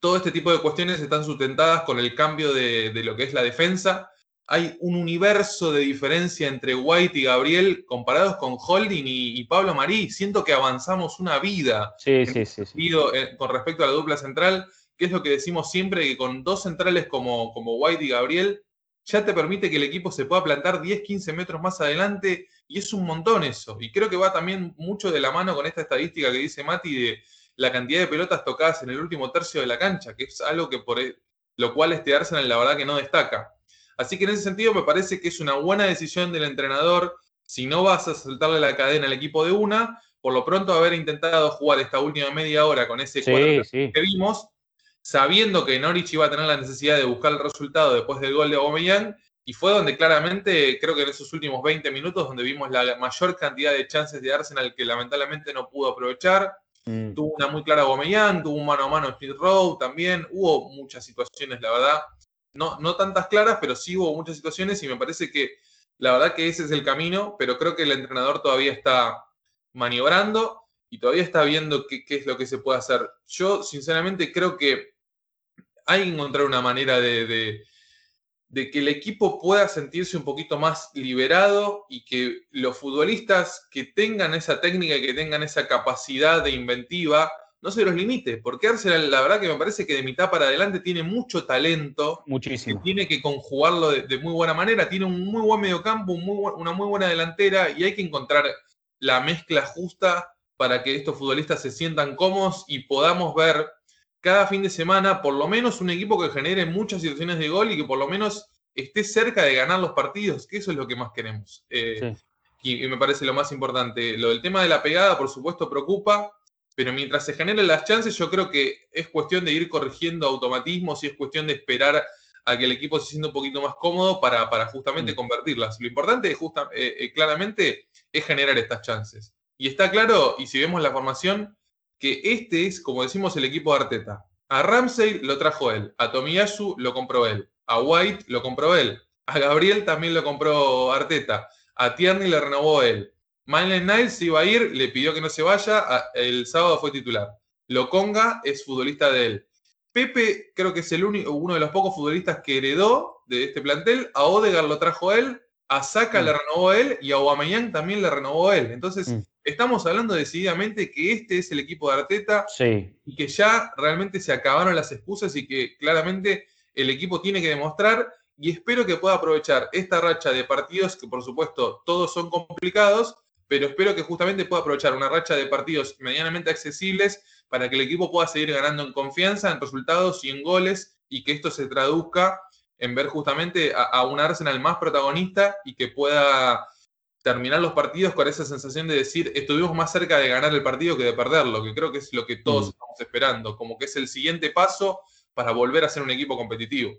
todo este tipo de cuestiones están sustentadas con el cambio de, de lo que es la defensa hay un universo de diferencia entre White y Gabriel comparados con Holding y, Pablo Marí. Siento que avanzamos una vida sí, sí, sí, eh, con respecto a la dupla central, que es lo que decimos siempre, que con dos centrales como, como White y Gabriel, ya te permite que el equipo se pueda plantar 10, 15 metros más adelante, y es un montón eso. Y creo que va también mucho de la mano con esta estadística que dice Mati de la cantidad de pelotas tocadas en el último tercio de la cancha, que es algo que por e, lo cual este Arsenal la verdad que no destaca. Así que en ese sentido me parece que es una buena decisión del entrenador. Si no vas a saltarle la cadena al equipo de una, por lo pronto haber intentado jugar esta última media hora con ese sí, que vimos, sabiendo que Norwich iba a tener la necesidad de buscar el resultado después del gol de Aubameyang, y fue donde claramente, creo que en esos últimos 20 minutos, donde vimos la mayor cantidad de chances de Arsenal que lamentablemente no pudo aprovechar. Mm. Tuvo una muy clara Aubameyang, tuvo un mano a mano Smith Rowe también, hubo muchas situaciones, la verdad, no, no tantas claras, pero sí hubo muchas situaciones y me parece que la verdad que ese es el camino, pero creo que el entrenador todavía está maniobrando y todavía está viendo qué, es lo que se puede hacer. Yo, sinceramente, creo que hay que encontrar una manera de, de, que el equipo pueda sentirse un poquito más liberado y que los futbolistas que tengan esa técnica y que tengan esa capacidad de inventiva no se los limite, porque Arsenal, la verdad que me parece que de mitad para adelante tiene mucho talento. Muchísimo. tiene que conjugarlo de, muy buena manera. Tiene un muy buen mediocampo, una muy buena delantera y hay que encontrar la mezcla justa para que estos futbolistas se sientan cómodos y podamos ver cada fin de semana por lo menos un equipo que genere muchas situaciones de gol y que por lo menos esté cerca de ganar los partidos, que eso es lo que más queremos. Eh, y me parece lo más importante. Lo del tema de la pegada, por supuesto, preocupa pero mientras se generen las chances, yo creo que es cuestión de ir corrigiendo automatismos y es cuestión de esperar a que el equipo se sienta un poquito más cómodo para, justamente mm. convertirlas. Lo importante, justa, eh, eh, claramente, es generar estas chances. Y está claro, y si vemos la formación, que este es, como decimos, el equipo de Arteta. A Ramsey lo trajo él, a Tomiyasu lo compró él, a White lo compró él, a Gabriel también lo compró Arteta, a Tierney le renovó él. Maitland Niles iba a ir, le pidió que no se vaya, el sábado fue titular. Loconga es futbolista de él. Pepe creo que es el único, uno de los pocos futbolistas que heredó de este plantel. A Odegar lo trajo él, a Saka mm. le renovó él y a Aubameyang también le renovó él. Entonces, mm. estamos hablando decididamente que este es el equipo de Arteta y que ya realmente se acabaron las excusas y que claramente el equipo tiene que demostrar y espero que pueda aprovechar esta racha de partidos que por supuesto todos son complicados, pero espero que justamente pueda aprovechar una racha de partidos medianamente accesibles para que el equipo pueda seguir ganando en confianza, en resultados y en goles, y que esto se traduzca en ver justamente a, un Arsenal más protagonista y que pueda terminar los partidos con esa sensación de decir, estuvimos más cerca de ganar el partido que de perderlo, que creo que es lo que todos mm. estamos esperando, como que es el siguiente paso para volver a ser un equipo competitivo.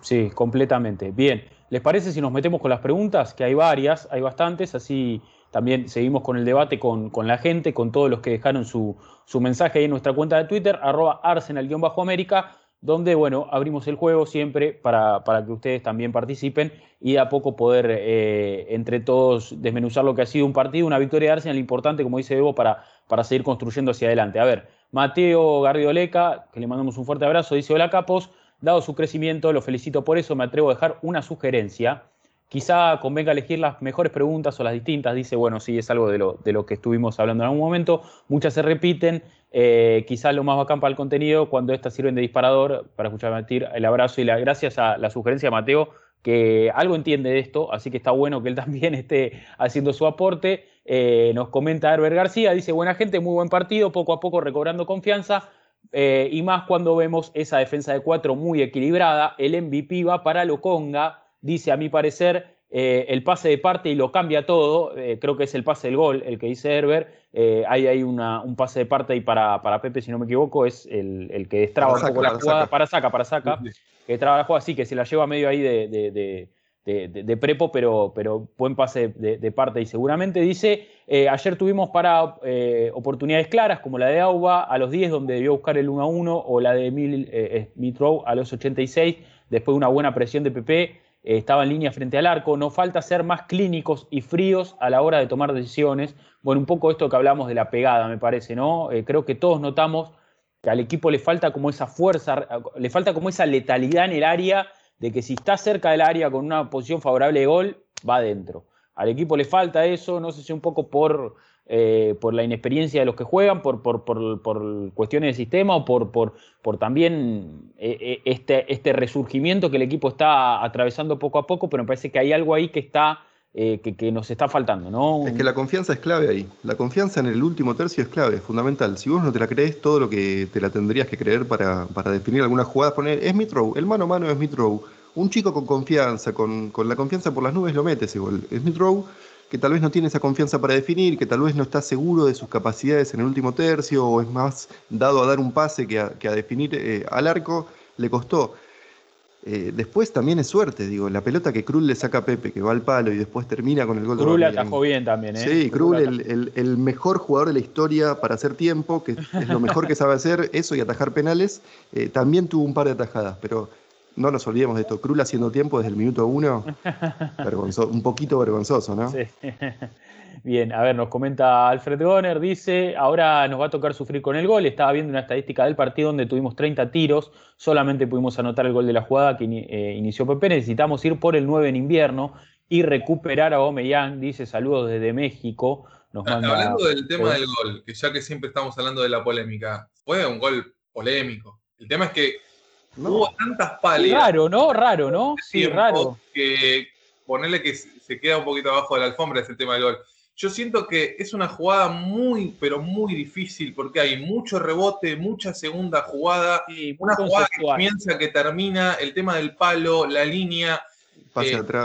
Sí, completamente. Bien, ¿les parece si nos metemos con las preguntas? Que hay varias, hay bastantes, así también seguimos con el debate con, la gente, con todos los que dejaron su, mensaje ahí en nuestra cuenta de Twitter, arroba arsenal-américa, donde, bueno, abrimos el juego siempre para, que ustedes también participen y de a poco poder eh, entre todos desmenuzar lo que ha sido un partido, una victoria de Arsenal importante, como dice Evo, para, para seguir construyendo hacia adelante. A ver, Mateo Garrido-Leca, que le mandamos un fuerte abrazo, dice, hola Capos, dado su crecimiento, lo felicito por eso, me atrevo a dejar una sugerencia Quizá convenga elegir las mejores preguntas o las distintas. Dice, bueno, sí, es algo de lo, de lo que estuvimos hablando en algún momento. Muchas se repiten. Eh, quizá lo más bacán para el contenido, cuando estas sirven de disparador, para escuchar el abrazo y la gracias a la sugerencia de Mateo, que algo entiende de esto, así que está bueno que él [LAUGHS] también esté haciendo su aporte. Eh, nos comenta Herbert García, dice, buena gente, muy buen partido, poco a poco recobrando confianza. Eh, y más cuando vemos esa defensa de cuatro muy equilibrada, el MVP va para Loconga, dice a mi parecer eh, el pase de parte y lo cambia todo, eh, creo que es el pase del gol, el que dice Herbert, eh, hay, hay un pase de parte ahí para, para Pepe, si no me equivoco, es el, que destraba un poco la jugada, para saca, para saca, que destraba la jugada, sí, que se la lleva medio ahí de, de, prepo, pero, pero buen pase de, parte. Y seguramente dice, ayer tuvimos para oportunidades claras como la de Auba a los 10 donde debió buscar el 1 a 1 o la de Emil Smith a los 86 después de una buena presión de Pepe eh, estaba en línea frente al arco. Nos falta ser más clínicos y fríos a la hora de tomar decisiones. Bueno, un poco esto que hablamos de la pegada, me parece, ¿no? Eh, creo que todos notamos que al equipo le falta como esa fuerza, le falta como esa letalidad en el área de que si está cerca del área con una posición favorable de gol, va adentro. Al equipo le falta eso, no sé si un poco por eh, por la inexperiencia de los que juegan, por, por, cuestiones de sistema o por, por, también eh, eh, este, este resurgimiento que el equipo está atravesando poco a poco, pero me parece que hay algo ahí que está que, nos está faltando, ¿no? Es que la confianza es clave ahí. La confianza en el último tercio es clave, es fundamental. Si vos no te la crees, todo lo que te la tendrías que creer para, definir alguna jugada, poner Smith Rowe, el mano a mano es Smith Rowe. Un chico con confianza, con, con la confianza por las nubes lo mete ese gol. Smith Rowe que tal vez no tiene esa confianza para definir, que tal vez no está seguro de sus capacidades en el último tercio, o es más dado a dar un pase que a, definir eh, al arco, le costó. Eh, después también es suerte, digo, la pelota que Krul le saca a Pepe, que va al palo y después termina con el gol Krul atajó bien también, ¿eh? Sí, Krul, el, mejor jugador de la historia para hacer tiempo, que es lo mejor que sabe hacer, eso y atajar penales, eh, también tuvo un par de atajadas, pero no nos olvidemos de esto, Krul haciendo tiempo desde el minuto uno, [LAUGHS] un poquito vergonzoso, ¿no? Sí. [LAUGHS] Bien, a ver, nos comenta Alfred Goner, dice, ahora nos va a tocar sufrir con el gol, estaba viendo una estadística del partido donde tuvimos 30 tiros, solamente pudimos anotar el gol de la jugada que eh, inició Pepe, necesitamos ir por el 9 en invierno y recuperar a Omeyang, dice, saludos desde México. Nos ah, Hablando del tema del gol, que ya que siempre estamos hablando de la polémica, fue un gol polémico. El tema es que Hubo tantas palias. Raro, ¿no? Raro, ¿no? Sí, raro. Que ponerle que se queda un poquito abajo de la alfombra ese tema del gol. Yo siento que es una jugada muy, pero muy difícil porque hay mucho rebote, mucha segunda jugada, una jugada que comienza, que termina, el tema del palo, la línea. pase atrás.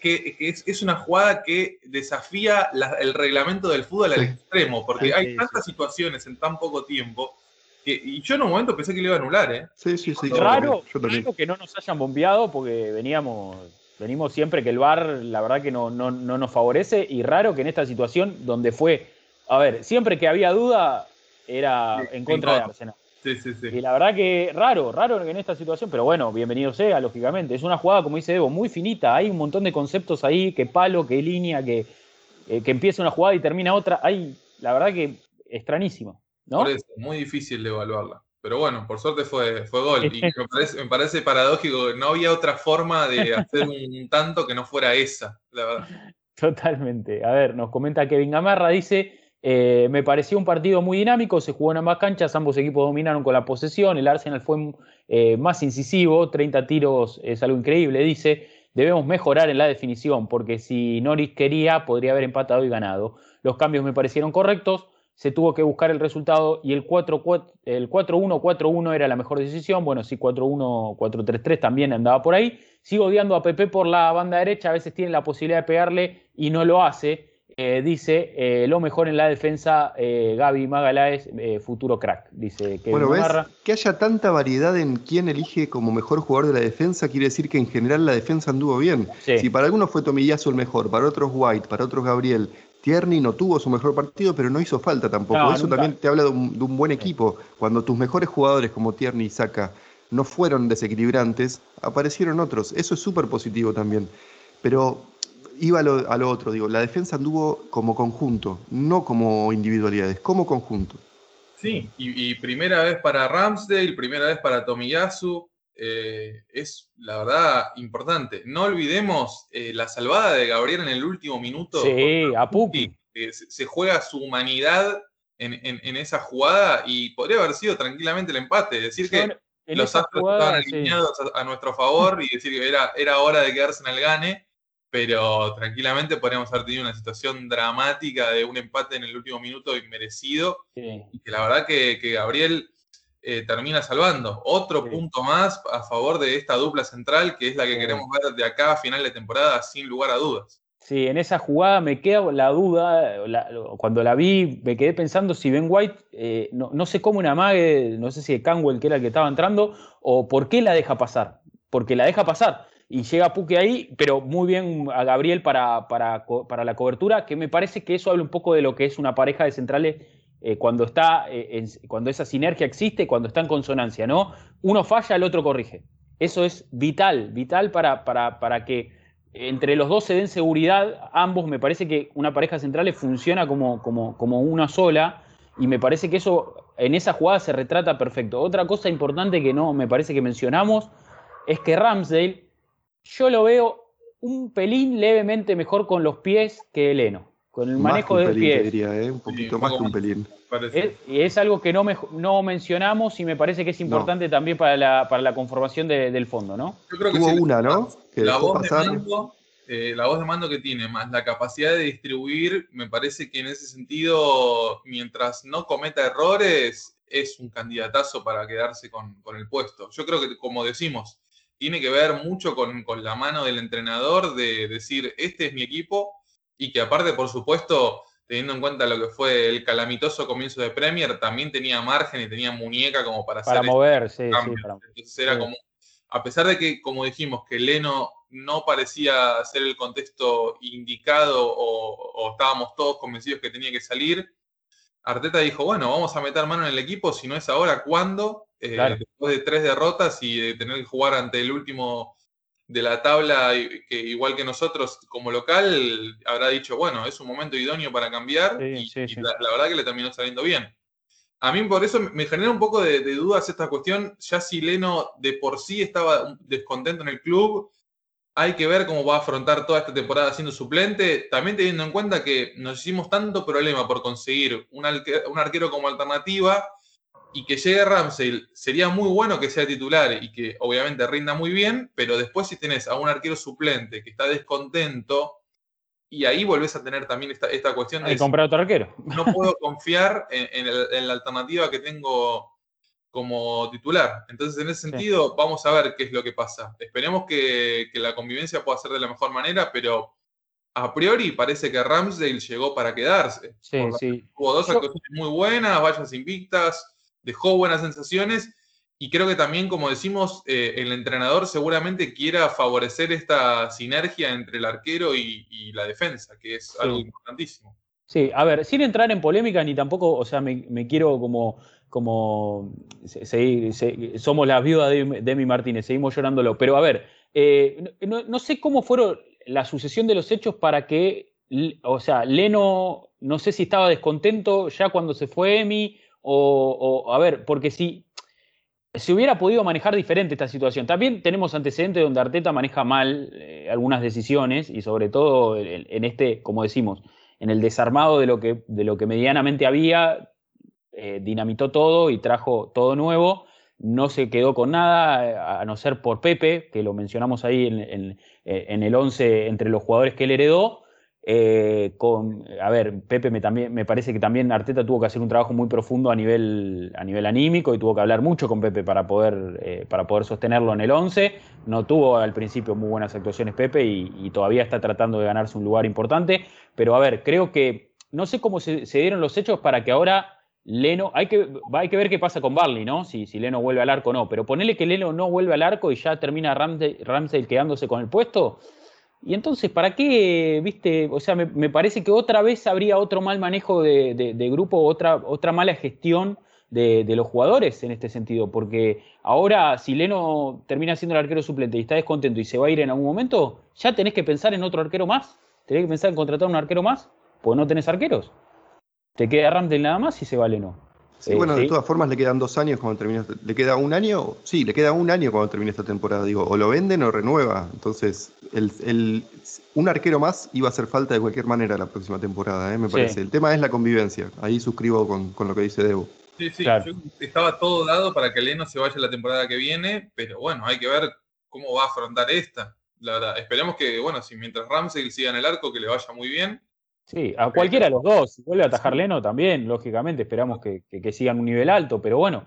Que, es, una jugada que desafía el reglamento del fútbol al extremo, porque hay tantas situaciones en tan poco tiempo. Y yo en un momento pensé que le iba a anular, ¿eh? Sí, sí, sí. Raro, que no nos hayan bombeado porque veníamos, venimos siempre que el VAR, la verdad que no, no, no nos favorece, y raro que en esta situación donde fue, a ver, siempre que había duda era en contra de Arsenal. Sí, sí, sí. Y la verdad que raro, raro en esta situación, pero bueno, bienvenido sea, lógicamente. Es una jugada, como dice Evo, muy finita. Hay un montón de conceptos ahí, que palo, que línea, que, eh, que empieza una jugada y termina otra. Hay, la verdad que extrañísimo, ¿no? Por eso, muy difícil de evaluarla. Pero bueno, por suerte fue, fue gol. Y me parece, me parece paradójico, no había otra forma de hacer un [LAUGHS] tanto que no fuera esa, la verdad. Totalmente. A ver, nos comenta Kevin Gamarra, dice, eh, me pareció un partido muy dinámico, se jugó en ambas canchas, ambos equipos dominaron con la posesión, el Arsenal fue eh, más incisivo, 30 tiros es algo increíble, dice, debemos mejorar en la definición, porque si Norris quería, podría haber empatado y ganado. Los cambios me parecieron correctos, se tuvo que buscar el resultado y el 4-1-4-1 era la mejor decisión, bueno, sí, 4-1, 4-3-3 también andaba por ahí. Sigo odiando a Pepe por la banda derecha, a veces tiene la posibilidad de pegarle y no lo hace. Eh, dice eh, lo mejor en la defensa, eh, Gaby Magaláes, futuro crack, dice que Bueno, ¿ves? Que haya tanta variedad en quién elige como mejor jugador de la defensa quiere decir que en general la defensa anduvo bien. Si para algunos fue Tomillazo el mejor, para otros White, para otros Gabriel, Tierney no tuvo su mejor partido, pero no hizo falta tampoco. Eso también te habla de un, buen equipo. Cuando tus mejores jugadores como Tierney y Saka no fueron desequilibrantes, aparecieron otros. Eso es súper positivo también. Pero iba a lo, otro, digo, la defensa anduvo como conjunto, no como individualidades, como conjunto. Sí, y, primera vez para Ramsdale, primera vez para Tomiyasu, eh, es la verdad importante. No olvidemos eh, la salvada de Gabriel en el último minuto. Sí, a Pupi. se, juega su humanidad en, esa jugada y podría haber sido tranquilamente el empate. Decir que los astros estaban alineados a, nuestro favor y decir que era, era hora de quedarse en el gane pero tranquilamente podríamos haber tenido una situación dramática de un empate en el último minuto inmerecido y que la verdad que, Gabriel eh, termina salvando. Otro punto más a favor de esta dupla central que es la que queremos ver de acá a final de temporada sin lugar a dudas. Sí, en esa jugada me queda la duda, cuando la vi me quedé pensando si Ben White, eh, no, sé cómo una mague, no sé si de Canwell que era el que estaba entrando, o por qué la deja pasar, porque la deja pasar y llega Puque ahí, pero muy bien a Gabriel para, para, la cobertura, que me parece que eso habla un poco de lo que es una pareja de centrales eh, cuando, está, eh, cuando esa sinergia existe, cuando está en consonancia, ¿no? Uno falla, el otro corrige. Eso es vital, vital para, para, para que entre los dos se den seguridad, ambos, me parece que una pareja de centrales funciona como, como, como una sola, y me parece que eso en esa jugada se retrata perfecto. Otra cosa importante que no me parece que mencionamos es que Ramsdale yo lo veo un pelín levemente mejor con los pies que Eleno, con el manejo de pies. Diría, ¿eh? Un poquito más que un pelín. y es algo que no, no mencionamos y me parece que es importante también para la, para la conformación del fondo, ¿no? Yo creo que Tuvo una, ¿no? la, voz de mando, eh, la voz de mando que tiene, más la capacidad de distribuir, me parece que en ese sentido, mientras no cometa errores, es un candidatazo para quedarse con, con el puesto. Yo creo que, como decimos, tiene que ver mucho con, la mano del entrenador de decir, este es mi equipo, y que aparte, por supuesto, teniendo en cuenta lo que fue el calamitoso comienzo de Premier, también tenía margen y tenía muñeca como para, para hacer mover, sí, sí, era como, a pesar de que, como dijimos, que Leno no parecía ser el contexto indicado o, o estábamos todos convencidos que tenía que salir, Arteta dijo, bueno, vamos a meter mano en el equipo, si no es ahora, ¿cuándo? Eh, después de tres derrotas y de tener que jugar ante el último de la tabla, que igual que nosotros como local, habrá dicho, bueno, es un momento idóneo para cambiar y, la, verdad que le terminó saliendo bien. A mí por eso me genera un poco de, dudas esta cuestión, ya si Leno de por sí estaba descontento en el club, hay que ver cómo va a afrontar toda esta temporada siendo suplente, también teniendo en cuenta que nos hicimos tanto problema por conseguir un, un arquero como alternativa, y que llegue Ramsey sería muy bueno que sea titular y que obviamente rinda muy bien, pero después si tenés a un arquero suplente que está descontento, y ahí volvés a tener también esta, esta cuestión de... comprar otro arquero. No puedo [LAUGHS] confiar en, la alternativa que tengo como titular. Entonces, en ese sentido, vamos a ver qué es lo que pasa. Esperemos que, la convivencia pueda ser de la mejor manera, pero a priori parece que Ramsdale llegó para quedarse. Sí, sí. Hubo dos actuaciones muy buenas, vallas invictas, dejó buenas sensaciones. Y creo que también, como decimos, eh, el entrenador seguramente quiera favorecer esta sinergia entre el arquero y, la defensa, que es algo importantísimo. Sí, a ver, sin entrar en polémica ni tampoco, o sea, me, quiero como, como seguir, somos las viudas de Demi Martínez, seguimos llorándolo, pero a ver, eh, no, sé cómo fueron la sucesión de los hechos para que, o sea, Leno, no sé si estaba descontento ya cuando se fue Emi, o, a ver, porque si se hubiera podido manejar diferente esta situación. También tenemos antecedentes donde Arteta maneja mal eh, algunas decisiones y sobre todo en, este, como decimos, en el desarmado de lo que, medianamente había, eh, dinamitó todo y trajo todo nuevo. No se quedó con nada, a no ser por Pepe, que lo mencionamos ahí en, en el 11 entre los jugadores que él heredó. Eh, con, a ver, Pepe me, también, me parece que también Arteta tuvo que hacer un trabajo muy profundo a nivel, a nivel anímico y tuvo que hablar mucho con Pepe para poder, eh, para poder sostenerlo en el 11. No tuvo al principio muy buenas actuaciones Pepe y, todavía está tratando de ganarse un lugar importante. Pero a ver, creo que no sé cómo se, dieron los hechos para que ahora Leno, hay que, hay que ver qué pasa con Barley, ¿no? Si, si Leno vuelve al arco o no. Pero ponerle que Leno no vuelve al arco y ya termina Ramsey quedándose con el puesto y entonces, ¿para qué, viste? O sea, me, parece que otra vez habría otro mal manejo de, grupo, otra, otra mala gestión de, los jugadores en este sentido, porque ahora si Leno termina siendo el arquero suplente y está descontento y se va a ir en algún momento, ya tenés que pensar en otro arquero más, tenés que pensar en contratar un arquero más, pues no tenés arqueros. Te queda Ramsdale nada más y se va Leno. Sí, bueno, de todas formas le quedan dos años cuando termine. ¿Le queda un año? Sí, le queda un año cuando termine esta temporada. Digo, o lo venden o renueva. Entonces, el, un arquero más iba a hacer falta de cualquier manera la próxima temporada, ¿eh? me parece. El tema es la convivencia. Ahí suscribo con, lo que dice Debo. Sí, sí, estaba todo dado para que Leno se vaya la temporada que viene, pero bueno, hay que ver cómo va a afrontar esta. La verdad, esperemos que, bueno, si mientras Ramsey siga en el arco, que le vaya muy bien Sí, a cualquiera de los dos. Si vuelve a atajar Leno también, lógicamente, esperamos que, sigan un nivel alto, pero bueno,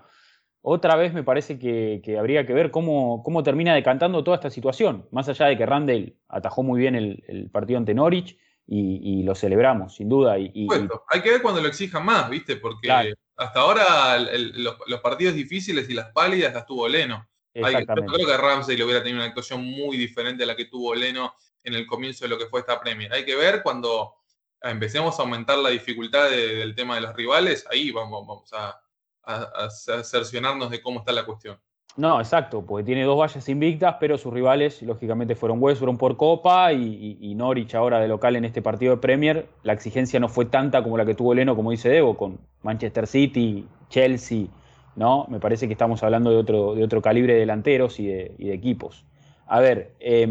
otra vez me parece que, habría que ver cómo, cómo, termina decantando toda esta situación. Más allá de que Randall atajó muy bien el, partido ante Norwich y, lo celebramos, sin duda. Y, Hay que ver cuando lo exijan más, ¿viste? Porque hasta ahora los, partidos difíciles y las pálidas las tuvo Leno. Hay, creo que Ramsey le hubiera tenido una actuación muy diferente a la que tuvo Leno en el comienzo de lo que fue esta Premier. Hay que ver cuando empecemos a aumentar la dificultad del tema de los rivales, ahí vamos, a, cercionarnos de cómo está la cuestión. No, exacto, porque tiene dos vallas invictas, pero sus rivales, lógicamente, fueron fueron por Copa y, Norwich ahora de local en este partido de Premier. La exigencia no fue tanta como la que tuvo Leno, como dice Debo, con Manchester City, Chelsea, ¿no? Me parece que estamos hablando de otro, de otro calibre de delanteros y de, equipos. A ver, eh,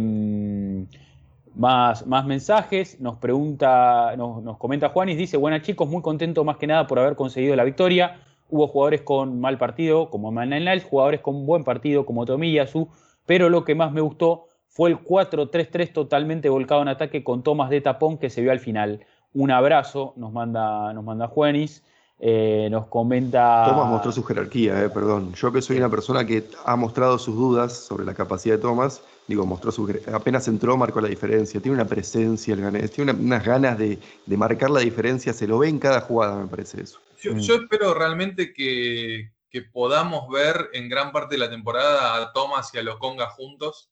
más, más mensajes, nos pregunta, nos, nos comenta Juanis, dice, buenas chicos, muy contento más que nada por haber conseguido la victoria. Hubo jugadores con mal partido, como Mananal, jugadores con buen partido, como Tomiyasu, pero lo que más me gustó fue el 4-3-3 totalmente volcado en ataque con tomas de tapón que se vio al final. Un abrazo, nos manda, nos manda Juanis. Eh, nos comenta. Tomás mostró su jerarquía, eh, perdón. Yo que soy una persona que ha mostrado sus dudas sobre la capacidad de Tomás, digo, mostró su. Apenas entró, marcó la diferencia. Tiene una presencia, el tiene unas ganas de, marcar la diferencia. Se lo ve en cada jugada, me parece eso. Yo, mm. espero realmente que, podamos ver en gran parte de la temporada a Tomás y a Loconga juntos.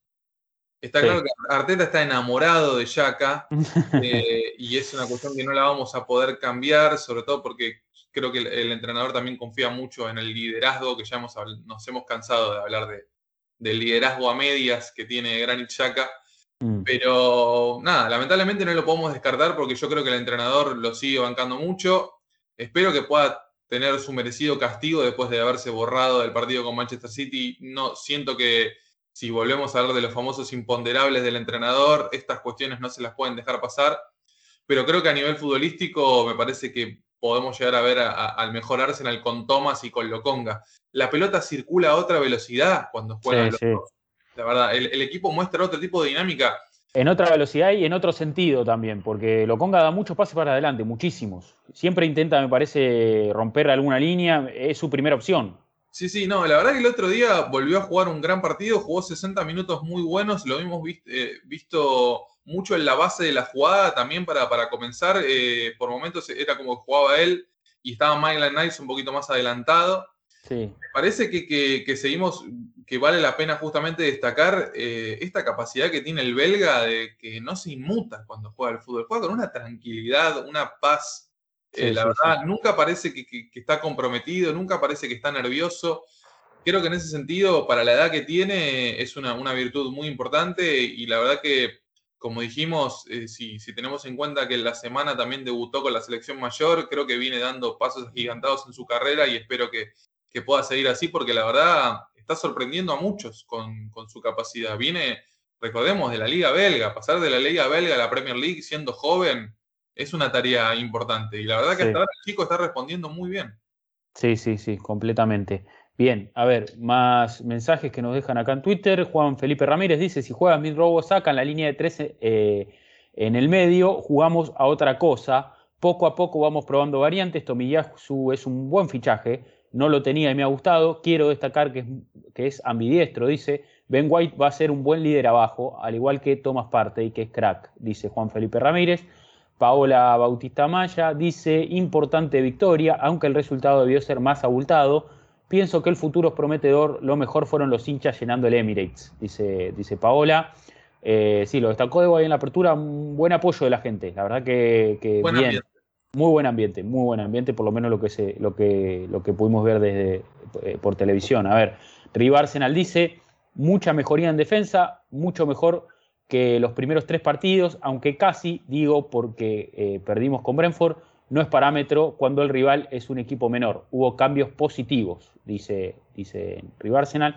Está claro que Arteta está enamorado de Yaka [LAUGHS] eh, y es una cuestión que no la vamos a poder cambiar, sobre todo porque creo que el, entrenador también confía mucho en el liderazgo, que ya hemos, nos hemos cansado de hablar de, del liderazgo a medias que tiene Granit Xhaka. Mm. Pero nada, lamentablemente no lo podemos descartar porque yo creo que el entrenador lo sigue bancando mucho. Espero que pueda tener su merecido castigo después de haberse borrado del partido con Manchester City. No siento que si volvemos a hablar de los famosos imponderables del entrenador, estas cuestiones no se las pueden dejar pasar. Pero creo que a nivel futbolístico me parece que podemos llegar a ver al mejor Arsenal con Thomas y con Loconga. La pelota circula a otra velocidad cuando juegan los dos. La verdad, el, equipo muestra otro tipo de dinámica. En otra velocidad y en otro sentido también, porque Loconga da muchos pases para adelante, muchísimos. Siempre intenta, me parece, romper alguna línea, es su primera opción. Sí, sí, no, la verdad que el otro día volvió a jugar un gran partido, jugó 60 minutos muy buenos, lo hemos eh, visto mucho en la base de la jugada también para, para comenzar. Eh, por momentos era como que jugaba él y estaba Michael Knights un poquito más adelantado. Sí. Me parece que, seguimos, que vale la pena justamente destacar eh, esta capacidad que tiene el belga de que no se inmuta cuando juega al fútbol, juega con una tranquilidad, una paz eh, la verdad, nunca parece que, está comprometido, nunca parece que está nervioso. Creo que en ese sentido, para la edad que tiene, es una, virtud muy importante y la verdad que, como dijimos, eh, si, tenemos en cuenta que la semana también debutó con la selección mayor, creo que viene dando pasos agigantados en su carrera y espero que, pueda seguir así porque la verdad está sorprendiendo a muchos con, con su capacidad. Viene, recordemos, de la Liga Belga, pasar de la Liga Belga a la Premier League siendo joven es una tarea importante. Y la verdad que hasta ahora el chico está respondiendo muy bien. Sí, sí, sí, completamente. Bien, a ver, más mensajes que nos dejan acá en Twitter. Juan Felipe Ramírez dice, si juegas mid robo saca en la línea de 13 eh, en el medio, jugamos a otra cosa. Poco a poco vamos probando variantes. Tomiyasu es un buen fichaje. No lo tenía y me ha gustado. Quiero destacar que es, que es ambidiestro, dice. Ben White va a ser un buen líder abajo, al igual que Thomas Partey, que es crack, dice Juan Felipe Ramírez. Paola Bautista Maya dice, importante victoria, aunque el resultado debió ser más abultado. Pienso que el futuro es prometedor, lo mejor fueron los hinchas llenando el Emirates, dice, dice Paola. Eh, sí, lo destacó de ahí en la apertura, un buen apoyo de la gente, la verdad que, bien. Muy buen ambiente, muy buen ambiente, por lo menos lo que, se, lo que, lo que pudimos ver desde, eh, por televisión. A ver, Riva Arsenal dice, mucha mejoría en defensa, mucho mejor que los primeros tres partidos, aunque casi, digo, porque eh, perdimos con Brentford, no es parámetro cuando el rival es un equipo menor. Hubo cambios positivos, dice, dice Arsenal.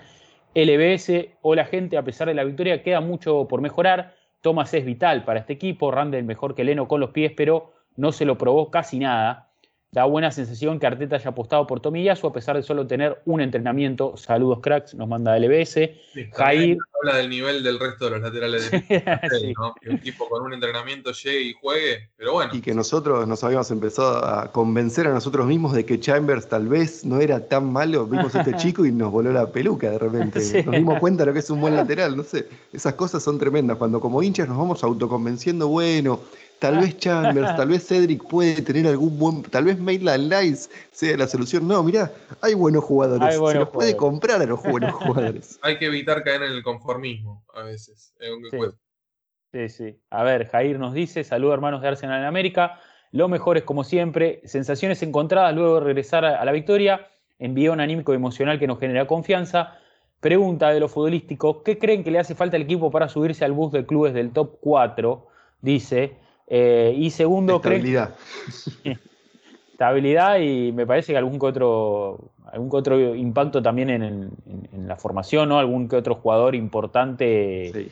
LBS o la gente, a pesar de la victoria, queda mucho por mejorar. Thomas es vital para este equipo, Randall mejor que Leno con los pies, pero no se lo probó casi nada. Da buena sensación que Arteta haya apostado por Tomiyasu a pesar de solo tener un entrenamiento. Saludos, cracks, nos manda LBS. Jair. Habla del nivel del resto de los laterales de [LAUGHS] sí. Que un equipo con un entrenamiento llegue y juegue, pero bueno. Y que nosotros nos habíamos empezado a convencer a nosotros mismos de que Chambers tal vez no era tan malo. Vimos a este [LAUGHS] chico y nos voló la peluca de repente. Nos dimos cuenta de lo que es un buen lateral, no sé. Esas cosas son tremendas. Cuando como hinchas nos vamos autoconvenciendo, bueno Tal vez Chambers, tal vez Cedric puede tener algún buen. Tal vez Maitland Nice sea la solución. No, mirá, hay buenos jugadores. Se los puede comprar a los buenos [LAUGHS] jugadores. hay que evitar caer en el conformismo a veces. Sí. sí, A ver, Jair nos dice: Saludos, hermanos de Arsenal en América. Lo mejor es como siempre. Sensaciones encontradas luego de regresar a la victoria. Envió un anímico emocional que nos genera confianza. Pregunta de lo futbolístico: ¿Qué creen que le hace falta al equipo para subirse al bus de clubes del top 4? Dice. Eh, y segundo, estabilidad. [LAUGHS] estabilidad y me parece que algún que otro, algún otro impacto también en, la formación, ¿no? Algún que otro jugador importante.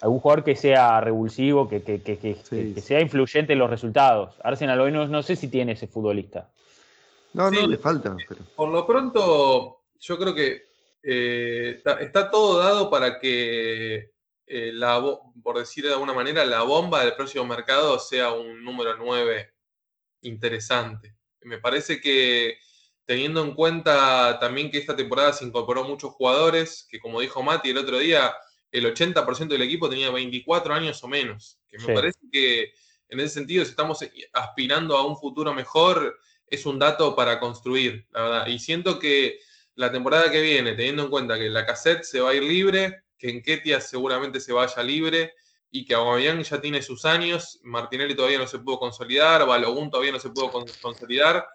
Algún jugador que sea revulsivo, que, sea influyente en los resultados. Arsenal hoy no, sé si tiene ese futbolista. No, no, le falta. Por lo pronto, yo creo que eh, está, todo dado para que eh, la, por decir de alguna manera, la bomba del próximo mercado sea un número 9 interesante. Me parece que teniendo en cuenta también que esta temporada se incorporó muchos jugadores, que como dijo Mati el otro día, el 80% del equipo tenía 24 años o menos, que me parece que en ese sentido, si estamos aspirando a un futuro mejor, es un dato para construir, la verdad. Y siento que la temporada que viene, teniendo en cuenta que la cassette se va a ir libre, que Enquetia seguramente se vaya libre y que Aubameyang ya tiene sus años, Martinelli todavía no se pudo consolidar, Balogun todavía no se pudo consolidar.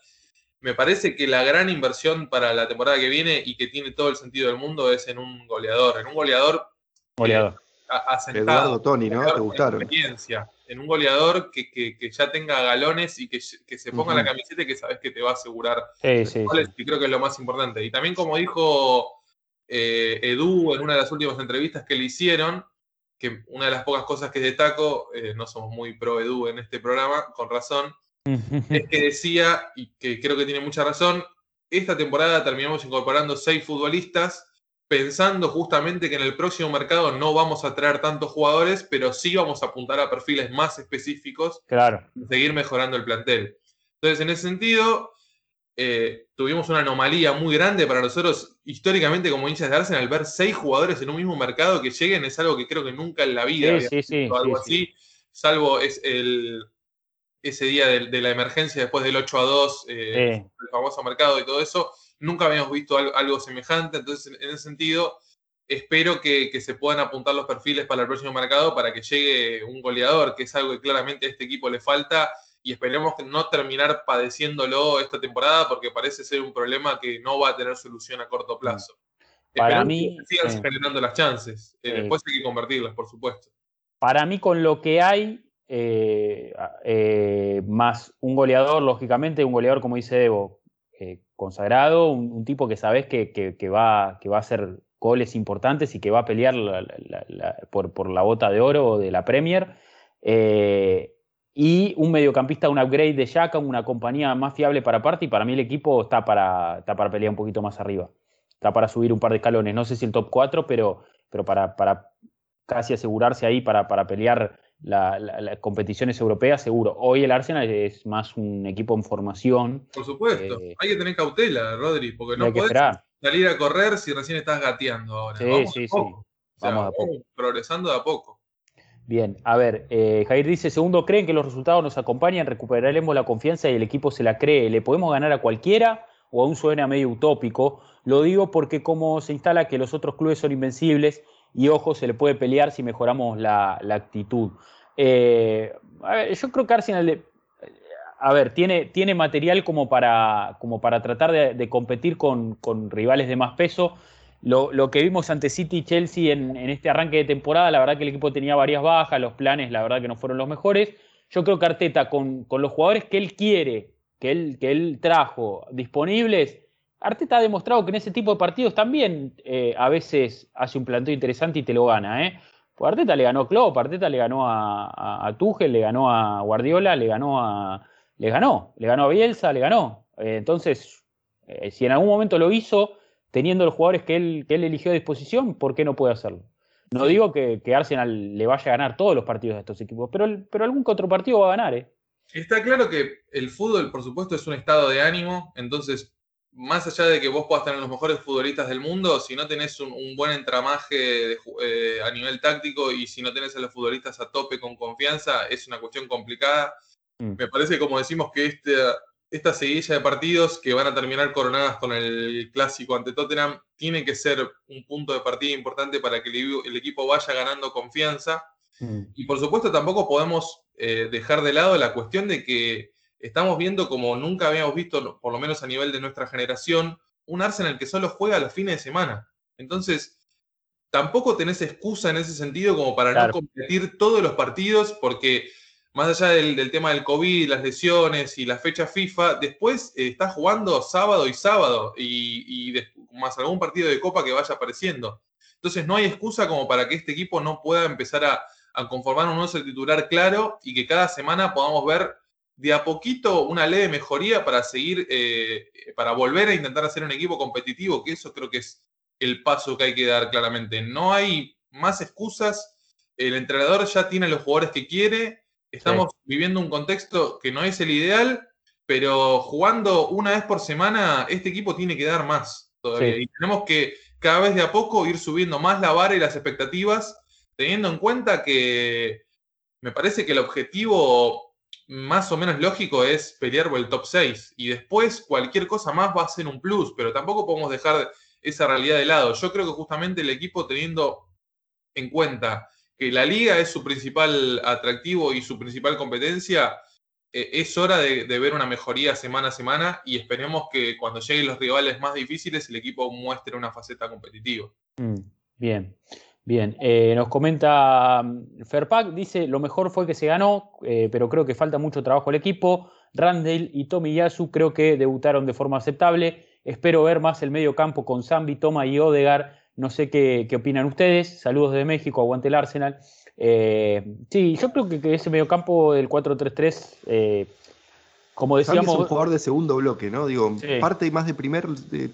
Me parece que la gran inversión para la temporada que viene y que tiene todo el sentido del mundo es en un goleador, en un goleador, goleador. Eduardo Tony, ¿no? ¿Te gustaron? Experiencia, en un goleador que, ya tenga galones y que, se ponga la camiseta y que sabes que te va a asegurar. Sí, sí, Y creo que es lo más importante. Y también como dijo eh, Edu en una de las últimas entrevistas que le hicieron, que una de las pocas cosas que destaco, eh, no somos muy pro Edu en este programa, con razón, es que decía, y que creo que tiene mucha razón, esta temporada terminamos incorporando seis futbolistas pensando justamente que en el próximo mercado no vamos a traer tantos jugadores, pero sí vamos a apuntar a perfiles más específicos claro. y seguir mejorando el plantel. Entonces, en ese sentido, eh, tuvimos una anomalía muy grande para nosotros, históricamente, como hinchas de Arsenal, ver seis jugadores en un mismo mercado que lleguen es algo que creo que nunca en la vida había visto algo así, salvo es el, ese día de, la emergencia después del 8 a 2, eh, el famoso mercado y todo eso, nunca habíamos visto algo, semejante, entonces en, ese sentido espero que, que, se puedan apuntar los perfiles para el próximo mercado para que llegue un goleador, que es algo que claramente a este equipo le falta y esperemos no terminar padeciéndolo esta temporada porque parece ser un problema que no va a tener solución a corto plazo. Para mí. Que sigan generando las chances. Eh, después hay que convertirlas, por supuesto. Para mí, con lo que hay, eh, eh, más un goleador, lógicamente, un goleador, como dice Evo, consagrado, un, tipo que sabes que, va, que va a hacer goles importantes y que va a pelear por, por, la bota de oro de la Premier y un mediocampista, un upgrade de Yaka, una compañía más fiable para parte, y para mí el equipo está para, está para pelear un poquito más arriba. Está para subir un par de escalones. No sé si el top 4, pero, pero para, para casi asegurarse ahí para, para pelear las competiciones europeas, seguro. Hoy el Arsenal es más un equipo en formación. Por supuesto. Eh, Hay que tener cautela, Rodri, porque no puedes salir a correr si recién estás gateando ahora. Sí, sí, sí. vamos a poco. Progresando de a poco. Bien, a ver, eh, Jair dice, segundo, ¿creen que los resultados nos acompañan? Recuperaremos la confianza y el equipo se la cree. ¿Le podemos ganar a cualquiera o aún suena medio utópico? Lo digo porque como se instala que los otros clubes son invencibles y ojo, se le puede pelear si mejoramos la, actitud. Eh, yo creo que Arsenal, a ver, tiene, tiene material como para, como para tratar de, competir con, con rivales de más peso lo, que vimos ante City y Chelsea en, este arranque de temporada, la verdad que el equipo tenía varias bajas, los planes la verdad que no fueron los mejores. Yo creo que Arteta, con, los jugadores que él quiere, que él, que él trajo disponibles, Arteta ha demostrado que en ese tipo de partidos también eh, a veces hace un planteo interesante y te lo gana. ¿eh? Pues Arteta le ganó a Klopp, Arteta le ganó a, a, le ganó a Guardiola, le ganó a, le ganó, le ganó a Bielsa, le ganó. Eh, entonces, eh, si en algún momento lo hizo teniendo los jugadores que él, que él eligió a disposición, ¿por qué no puede hacerlo? No digo que, Arsenal le vaya a ganar todos los partidos a estos equipos, pero, pero algún que otro partido va a ganar. ¿eh? Está claro que el fútbol, por supuesto, es un estado de ánimo, entonces, más allá de que vos puedas tener los mejores futbolistas del mundo, si no tenés un, buen entramaje eh, a nivel táctico y si no tenés a los futbolistas a tope con confianza, es una cuestión complicada. Mm. Me parece, como decimos, que este, esta seguilla de partidos que van a terminar coronadas con el clásico ante Tottenham tiene que ser un punto de partida importante para que el, equipo vaya ganando confianza. Mm. Y por supuesto tampoco podemos eh, dejar de lado la cuestión de que estamos viendo como nunca habíamos visto, por lo menos a nivel de nuestra generación, un Arsenal que solo juega los fines de semana. Entonces, tampoco tenés excusa en ese sentido como para no competir todos los partidos porque más allá del, tema del COVID, las lesiones y la fecha FIFA, después eh, está jugando sábado y sábado y, más algún partido de Copa que vaya apareciendo. Entonces no hay excusa como para que este equipo no pueda empezar a, conformar un once titular claro y que cada semana podamos ver de a poquito una leve mejoría para seguir, eh, para volver a intentar hacer un equipo competitivo, que eso creo que es el paso que hay que dar claramente. No hay más excusas, el entrenador ya tiene los jugadores que quiere, Estamos viviendo un contexto que no es el ideal, pero jugando una vez por semana, este equipo tiene que dar más todavía. Y tenemos que cada vez de a poco ir subiendo más la vara y las expectativas, teniendo en cuenta que me parece que el objetivo más o menos lógico es pelear por el top 6 y después cualquier cosa más va a ser un plus, pero tampoco podemos dejar esa realidad de lado. Yo creo que justamente el equipo teniendo en cuenta que la liga es su principal atractivo y su principal competencia, eh, es hora de, ver una mejoría semana a semana y esperemos que cuando lleguen los rivales más difíciles el equipo muestre una faceta competitiva. Mm, bien, bien. Eh, nos comenta mm, Ferpac, dice, lo mejor fue que se ganó, eh, pero creo que falta mucho trabajo al equipo. Randall y Tomiyasu creo que debutaron de forma aceptable. Espero ver más el medio campo con Zambi, Toma y Odegar no sé qué, opinan ustedes. Saludos de México, aguante el Arsenal. Eh, sí, yo creo que, que ese mediocampo del 4-3-3, eh, como decíamos. es un jugador de segundo bloque, ¿no? Digo, parte más de, primer, de,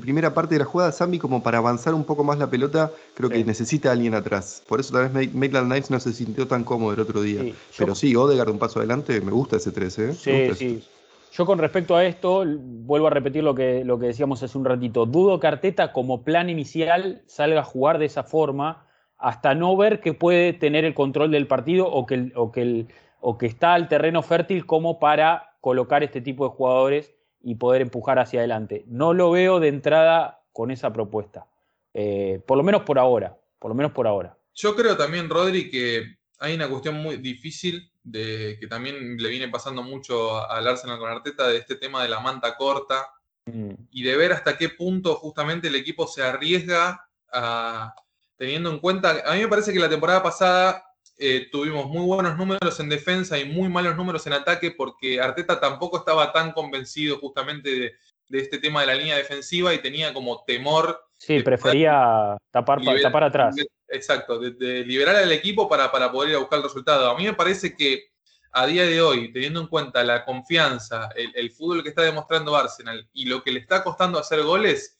primera parte de la jugada, Sammy, como para avanzar un poco más la pelota, creo que necesita a alguien atrás. Por eso tal vez Maitland Knights no se sintió tan cómodo el otro día. Pero sí, Odegaard un paso adelante, me gusta ese 3, ¿eh? Sí, sí. Yo con respecto a esto, vuelvo a repetir lo que, lo que decíamos hace un ratito, dudo que Arteta como plan inicial salga a jugar de esa forma hasta no ver que puede tener el control del partido o que, o que, o que está al terreno fértil como para colocar este tipo de jugadores y poder empujar hacia adelante. No lo veo de entrada con esa propuesta, eh, por lo menos por ahora, por lo menos por ahora. Yo creo también, Rodri, que hay una cuestión muy difícil de que también le viene pasando mucho al Arsenal con Arteta de este tema de la manta corta mm. y de ver hasta qué punto justamente el equipo se arriesga a, teniendo en cuenta, a mí me parece que la temporada pasada eh, tuvimos muy buenos números en defensa y muy malos números en ataque porque Arteta tampoco estaba tan convencido justamente de, este tema de la línea defensiva y tenía como temor. Sí, prefería tapar, tapar atrás. Exacto, de, liberar al equipo para, para, poder ir a buscar el resultado. A mí me parece que a día de hoy, teniendo en cuenta la confianza, el, el fútbol que está demostrando Arsenal y lo que le está costando hacer goles,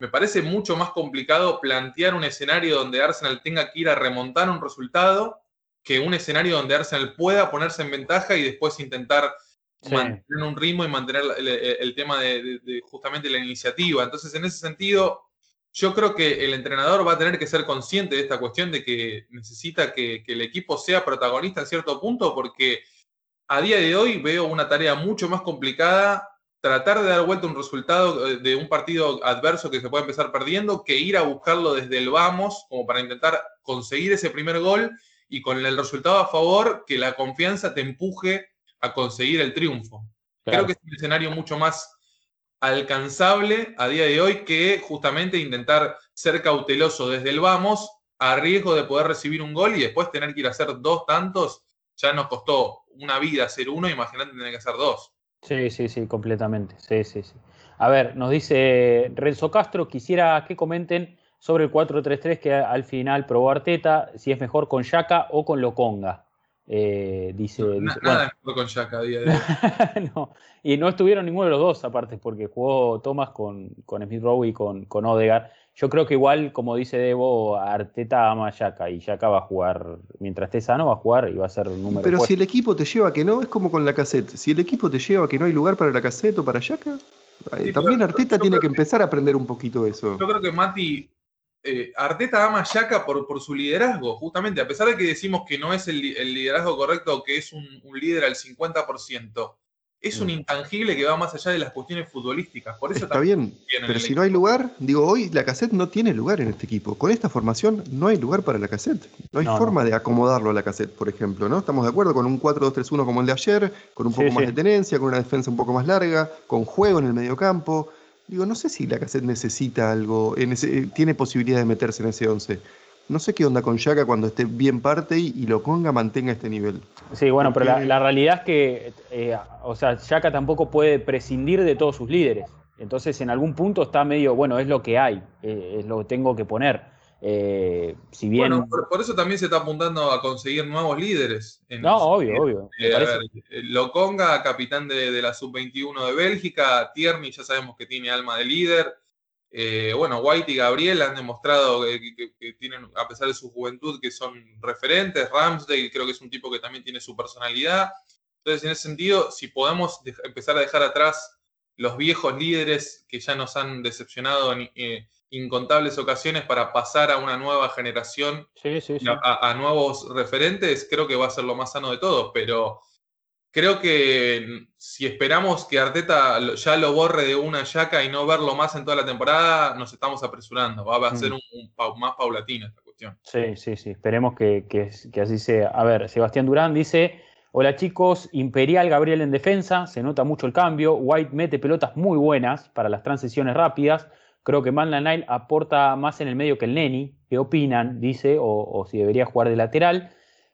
me parece mucho más complicado plantear un escenario donde Arsenal tenga que ir a remontar un resultado que un escenario donde Arsenal pueda ponerse en ventaja y después intentar mantener un ritmo y mantener el, tema de, justamente la iniciativa. Entonces, en ese sentido, yo creo que el entrenador va a tener que ser consciente de esta cuestión de que necesita que, que el equipo sea protagonista en cierto punto, porque a día de hoy veo una tarea mucho más complicada tratar de dar vuelta un resultado eh, de un partido adverso que se puede empezar perdiendo que ir a buscarlo desde el vamos, como para intentar conseguir ese primer gol y con el resultado a favor, que la confianza te empuje a conseguir el triunfo. Creo que es un escenario mucho más alcanzable a día de hoy que justamente intentar ser cauteloso desde el vamos a riesgo de poder recibir un gol y después tener que ir a hacer dos tantos. Ya nos costó una vida hacer uno, imagínate tener que hacer dos. Sí, sí, sí, completamente. Sí, sí, sí. A ver, nos dice Renzo Castro, quisiera que comenten sobre el 4-3-3 que al final probó Arteta, si es mejor con Yaka o con Loconga. Eh, dice, nada mejor con Yaka a día de hoy. [LAUGHS] no, y no estuvieron ninguno de los dos, aparte, porque jugó Thomas con, con Smith Rowe y con, con Odegaard. Yo creo que igual, como dice Debo, Arteta ama a Yaka y Yaka va a jugar, mientras esté sano, va a jugar y va a ser número Pero si el equipo te lleva a que no, es como con la cassette. Si el equipo te lleva a que no hay lugar para la cassette o para Yaka, eh, también Arteta tiene que, empezar a aprender un poquito eso. Yo creo que Mati, eh, Arteta ama a Yaka por, por su liderazgo, justamente, a pesar de que decimos que no es el, liderazgo correcto, que es un, un líder al 50% es un mm. intangible que va más allá de las cuestiones futbolísticas. Por eso Está bien, pero si no hay lugar, digo, hoy la cassette no tiene lugar en este equipo. Con esta formación no hay lugar para la cassette. No hay forma de acomodarlo a la cassette, por ejemplo, ¿no? Estamos de acuerdo con un 4-2-3-1 como el de ayer, con un poco más de tenencia, con una defensa un poco más larga, con juego en el mediocampo. Digo, no sé si la cassette necesita algo, tiene posibilidad de meterse en ese 11. No sé qué onda con Yaka cuando esté bien parte y, lo ponga, mantenga este nivel. Sí, bueno, pero la, realidad es que, eh, o sea, Yaka tampoco puede prescindir de todos sus líderes. Entonces, en algún punto está medio, bueno, es lo que hay, eh, es lo que tengo que poner. Eh, si bien... Bueno, por, eso también se está apuntando a conseguir nuevos líderes. no, obvio, obvio. Loconga, capitán de, de la sub-21 de Bélgica, Tierney ya sabemos que tiene alma de líder. Eh, bueno, White y Gabriel han demostrado que, tienen, a pesar de su juventud, que son referentes. Ramsdale creo que es un tipo que también tiene su personalidad. Entonces, en ese sentido, si podemos empezar a dejar atrás los viejos líderes que ya nos han decepcionado en eh, incontables ocasiones para pasar a una nueva generación, A, a, nuevos referentes, creo que va a ser lo más sano de todo. Pero creo que si esperamos que Arteta ya lo borre de una yaca y no verlo más en toda la temporada, nos estamos apresurando. Va a ser mm. un, más paulatino esta cuestión. Sí, sí, sí. Esperemos que, así sea. A ver, Sebastián Durán dice. Hola chicos, Imperial Gabriel en defensa, se nota mucho el cambio, White mete pelotas muy buenas para las transiciones rápidas, creo que Man Nile aporta más en el medio que el Neni, ¿qué opinan? Dice, o, o si debería jugar de lateral.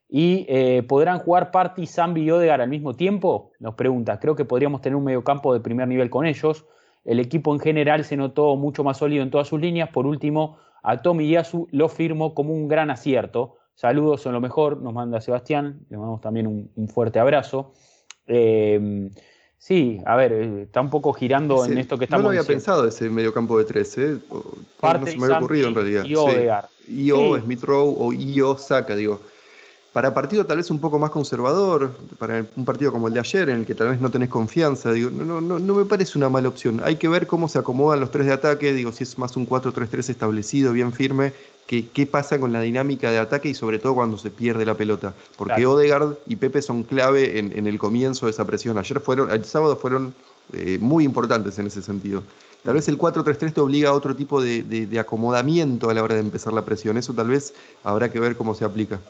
¿Y eh, podrán jugar Party, Zambi y Odegar al mismo tiempo? Nos pregunta. Creo que podríamos tener un mediocampo de primer nivel con ellos. El equipo en general se notó mucho más sólido en todas sus líneas. Por último, a Tommy Yasu lo firmo como un gran acierto. Saludos son lo mejor, nos manda Sebastián. Le mandamos también un, fuerte abrazo. Eh, sí, a ver, eh, está un poco girando en esto que estamos No lo había pensado ese mediocampo de tres, ¿eh? no se me había ocurrido en realidad. Y Odegar. Io, Smith Rowe o Io Saka, digo para partido tal vez un poco más conservador, para un partido como el de ayer, en el que tal vez no tenés confianza, digo, no, no, no me parece una mala opción. Hay que ver cómo se acomodan los tres de ataque, digo, si es más un 4-3-3 establecido, bien firme, que, qué pasa con la dinámica de ataque y sobre todo cuando se pierde la pelota. Porque Odegaard y Pepe son clave en, el comienzo de esa presión. Ayer fueron, el sábado fueron eh, muy importantes en ese sentido. Tal vez el 4-3-3 te obliga a otro tipo de, de acomodamiento a la hora de empezar la presión. Eso tal vez habrá que ver cómo se aplica.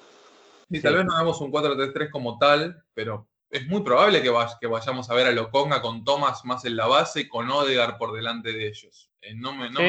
Sí, tal vez no hagamos un 4-3-3 como tal, pero es muy probable que, vayamos a ver a Loconga con Thomas más en la base y con Odegar por delante de ellos. Eh, no me, no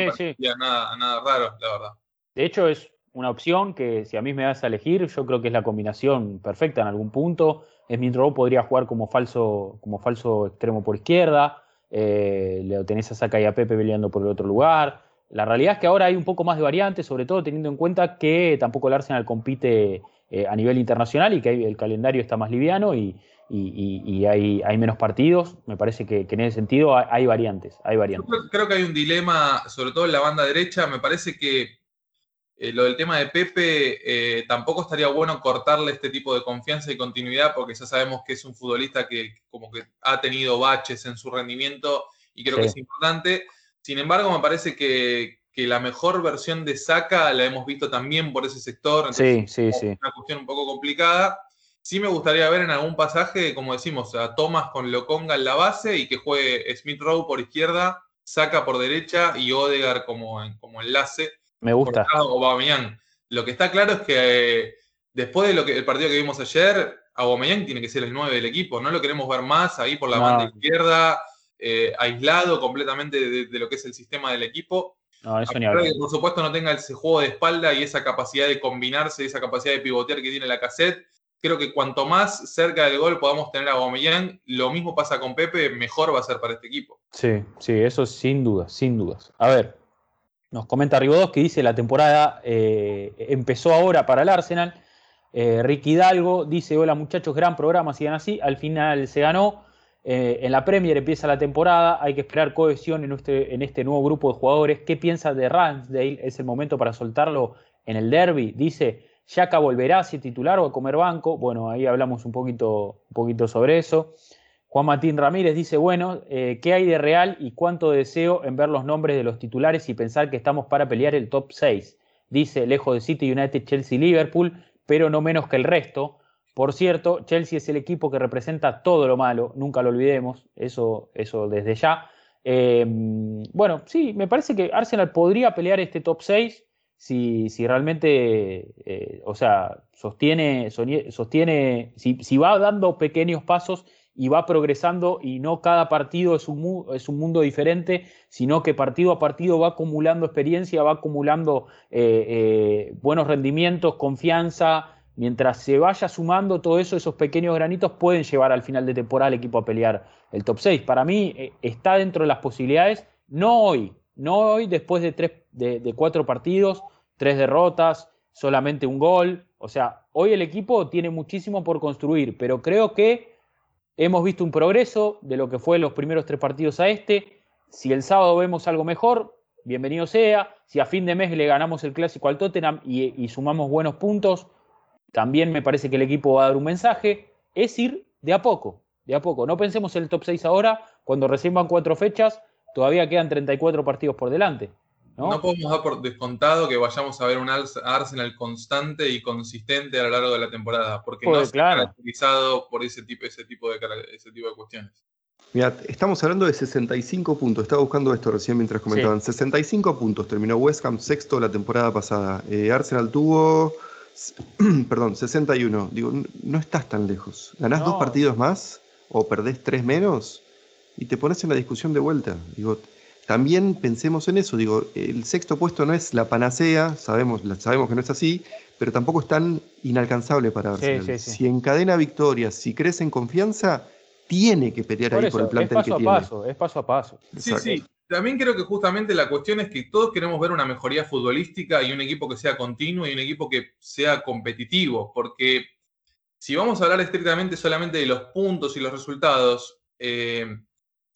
nada, nada raro, la verdad. De hecho, es una opción que si a mí me das a elegir, yo creo que es la combinación perfecta en algún punto. Smith Rowe podría jugar como falso, como falso extremo por izquierda. Eh, le tenés a Saka y a Pepe peleando por el otro lugar. La realidad es que ahora hay un poco más de variantes, sobre todo teniendo en cuenta que tampoco el Arsenal compite eh, a nivel internacional y que el calendario está más liviano y, hay, menos partidos. Me parece que, en ese sentido hay, variantes. Hay variantes. creo, que hay un dilema, sobre todo en la banda derecha. Me parece que eh, lo del tema de Pepe eh, tampoco estaría bueno cortarle este tipo de confianza y continuidad porque ya sabemos que es un futbolista que como que ha tenido baches en su rendimiento y creo que es importante. Sin embargo, me parece que, que la mejor versión de Saka la hemos visto también por ese sector. sí, sí, sí. Una cuestión un poco complicada. Sí me gustaría ver en algún pasaje, como decimos, a Thomas con Loconga en la base y que juegue Smith Rowe por izquierda, Saka por derecha y Odegar como, como enlace. Me gusta. Aubameyang. Lo que está claro es que eh, después de lo que el partido que vimos ayer, Aubameyang tiene que ser el 9 del equipo. No lo queremos ver más ahí por la banda izquierda, eh, aislado completamente de, lo que es el sistema del equipo. No, eso ni que por supuesto no tenga ese juego de espalda y esa capacidad de combinarse, esa capacidad de pivotear que tiene la cassette. Creo que cuanto más cerca del gol podamos tener a Aubameyang, lo mismo pasa con Pepe, mejor va a ser para este equipo. Sí, sí, eso sin dudas, sin dudas. A ver, nos comenta Rigodos que dice la temporada eh, empezó ahora para el Arsenal. Eh, Ricky Hidalgo dice, hola muchachos, gran programa, sigan así. Al final se ganó. Eh, en la Premier empieza la temporada, hay que esperar cohesión en este, nuevo grupo de jugadores. ¿Qué piensa de Ramsdale? ¿Es el momento para soltarlo en el derby? Dice, ¿Yaka volverá a ser titular o a comer banco? Bueno, ahí hablamos un poquito, un poquito sobre eso. Juan Martín Ramírez dice, bueno, eh, ¿qué hay de real y cuánto deseo en ver los nombres de los titulares y pensar que estamos para pelear el top 6? Dice, lejos de City, United, Chelsea, Liverpool, pero no menos que el resto. Por cierto, Chelsea es el equipo que representa todo lo malo, nunca lo olvidemos, eso, eso desde ya. Em, bueno, sí, me parece que Arsenal podría pelear este top 6 si, si realmente, eh, o sea, sostiene, sostiene si, si, va dando pequeños pasos y va progresando y no cada partido es un, es un mundo diferente, sino que partido a partido va acumulando experiencia, va acumulando eh, eh, buenos rendimientos, confianza, mientras se vaya sumando todo eso, esos pequeños granitos pueden llevar al final de temporada al equipo a pelear el top 6. Para mí eh, está dentro de las posibilidades, no hoy, no hoy después de, tres, de, cuatro partidos, tres derrotas, solamente un gol. O sea, hoy el equipo tiene muchísimo por construir, pero creo que hemos visto un progreso de lo que fue los primeros tres partidos a este. Si el sábado vemos algo mejor, bienvenido sea. Si a fin de mes le ganamos el clásico al Tottenham y sumamos buenos puntos, también me parece que el equipo va a dar un mensaje, es ir de a poco, de a poco. No pensemos en el top 6 ahora, cuando recién van cuatro fechas, todavía quedan 34 partidos por delante. ¿No? podemos dar por descontado que vayamos a ver un Arsenal constante y consistente a lo largo de la temporada, porque no está caracterizado por ese tipo, ese, tipo de, ese tipo de cuestiones. Mira, estamos hablando de 65 puntos. Estaba buscando esto recién mientras comentaban. 65 puntos. Terminó West Ham sexto la temporada pasada. Eh, Arsenal tuvo [CLEARS THROAT] perdón, 61. Digo, no estás tan lejos. Ganás dos partidos más o perdés tres menos y te pones en la discusión de vuelta. Digo, también pensemos en eso. Digo, el sexto puesto no es la panacea, sabemos, sabemos que no es así, pero tampoco es tan inalcanzable para Arsenal. Si encadena victorias, si crece en confianza, tiene que pelear ahí por el plantel que tiene. Paso, es paso a paso. Sí, sí. También creo que justamente la cuestión es que todos queremos ver una mejoría futbolística y un equipo que sea continuo y un equipo que sea competitivo, porque si vamos a hablar estrictamente solamente de los puntos y los resultados, eh,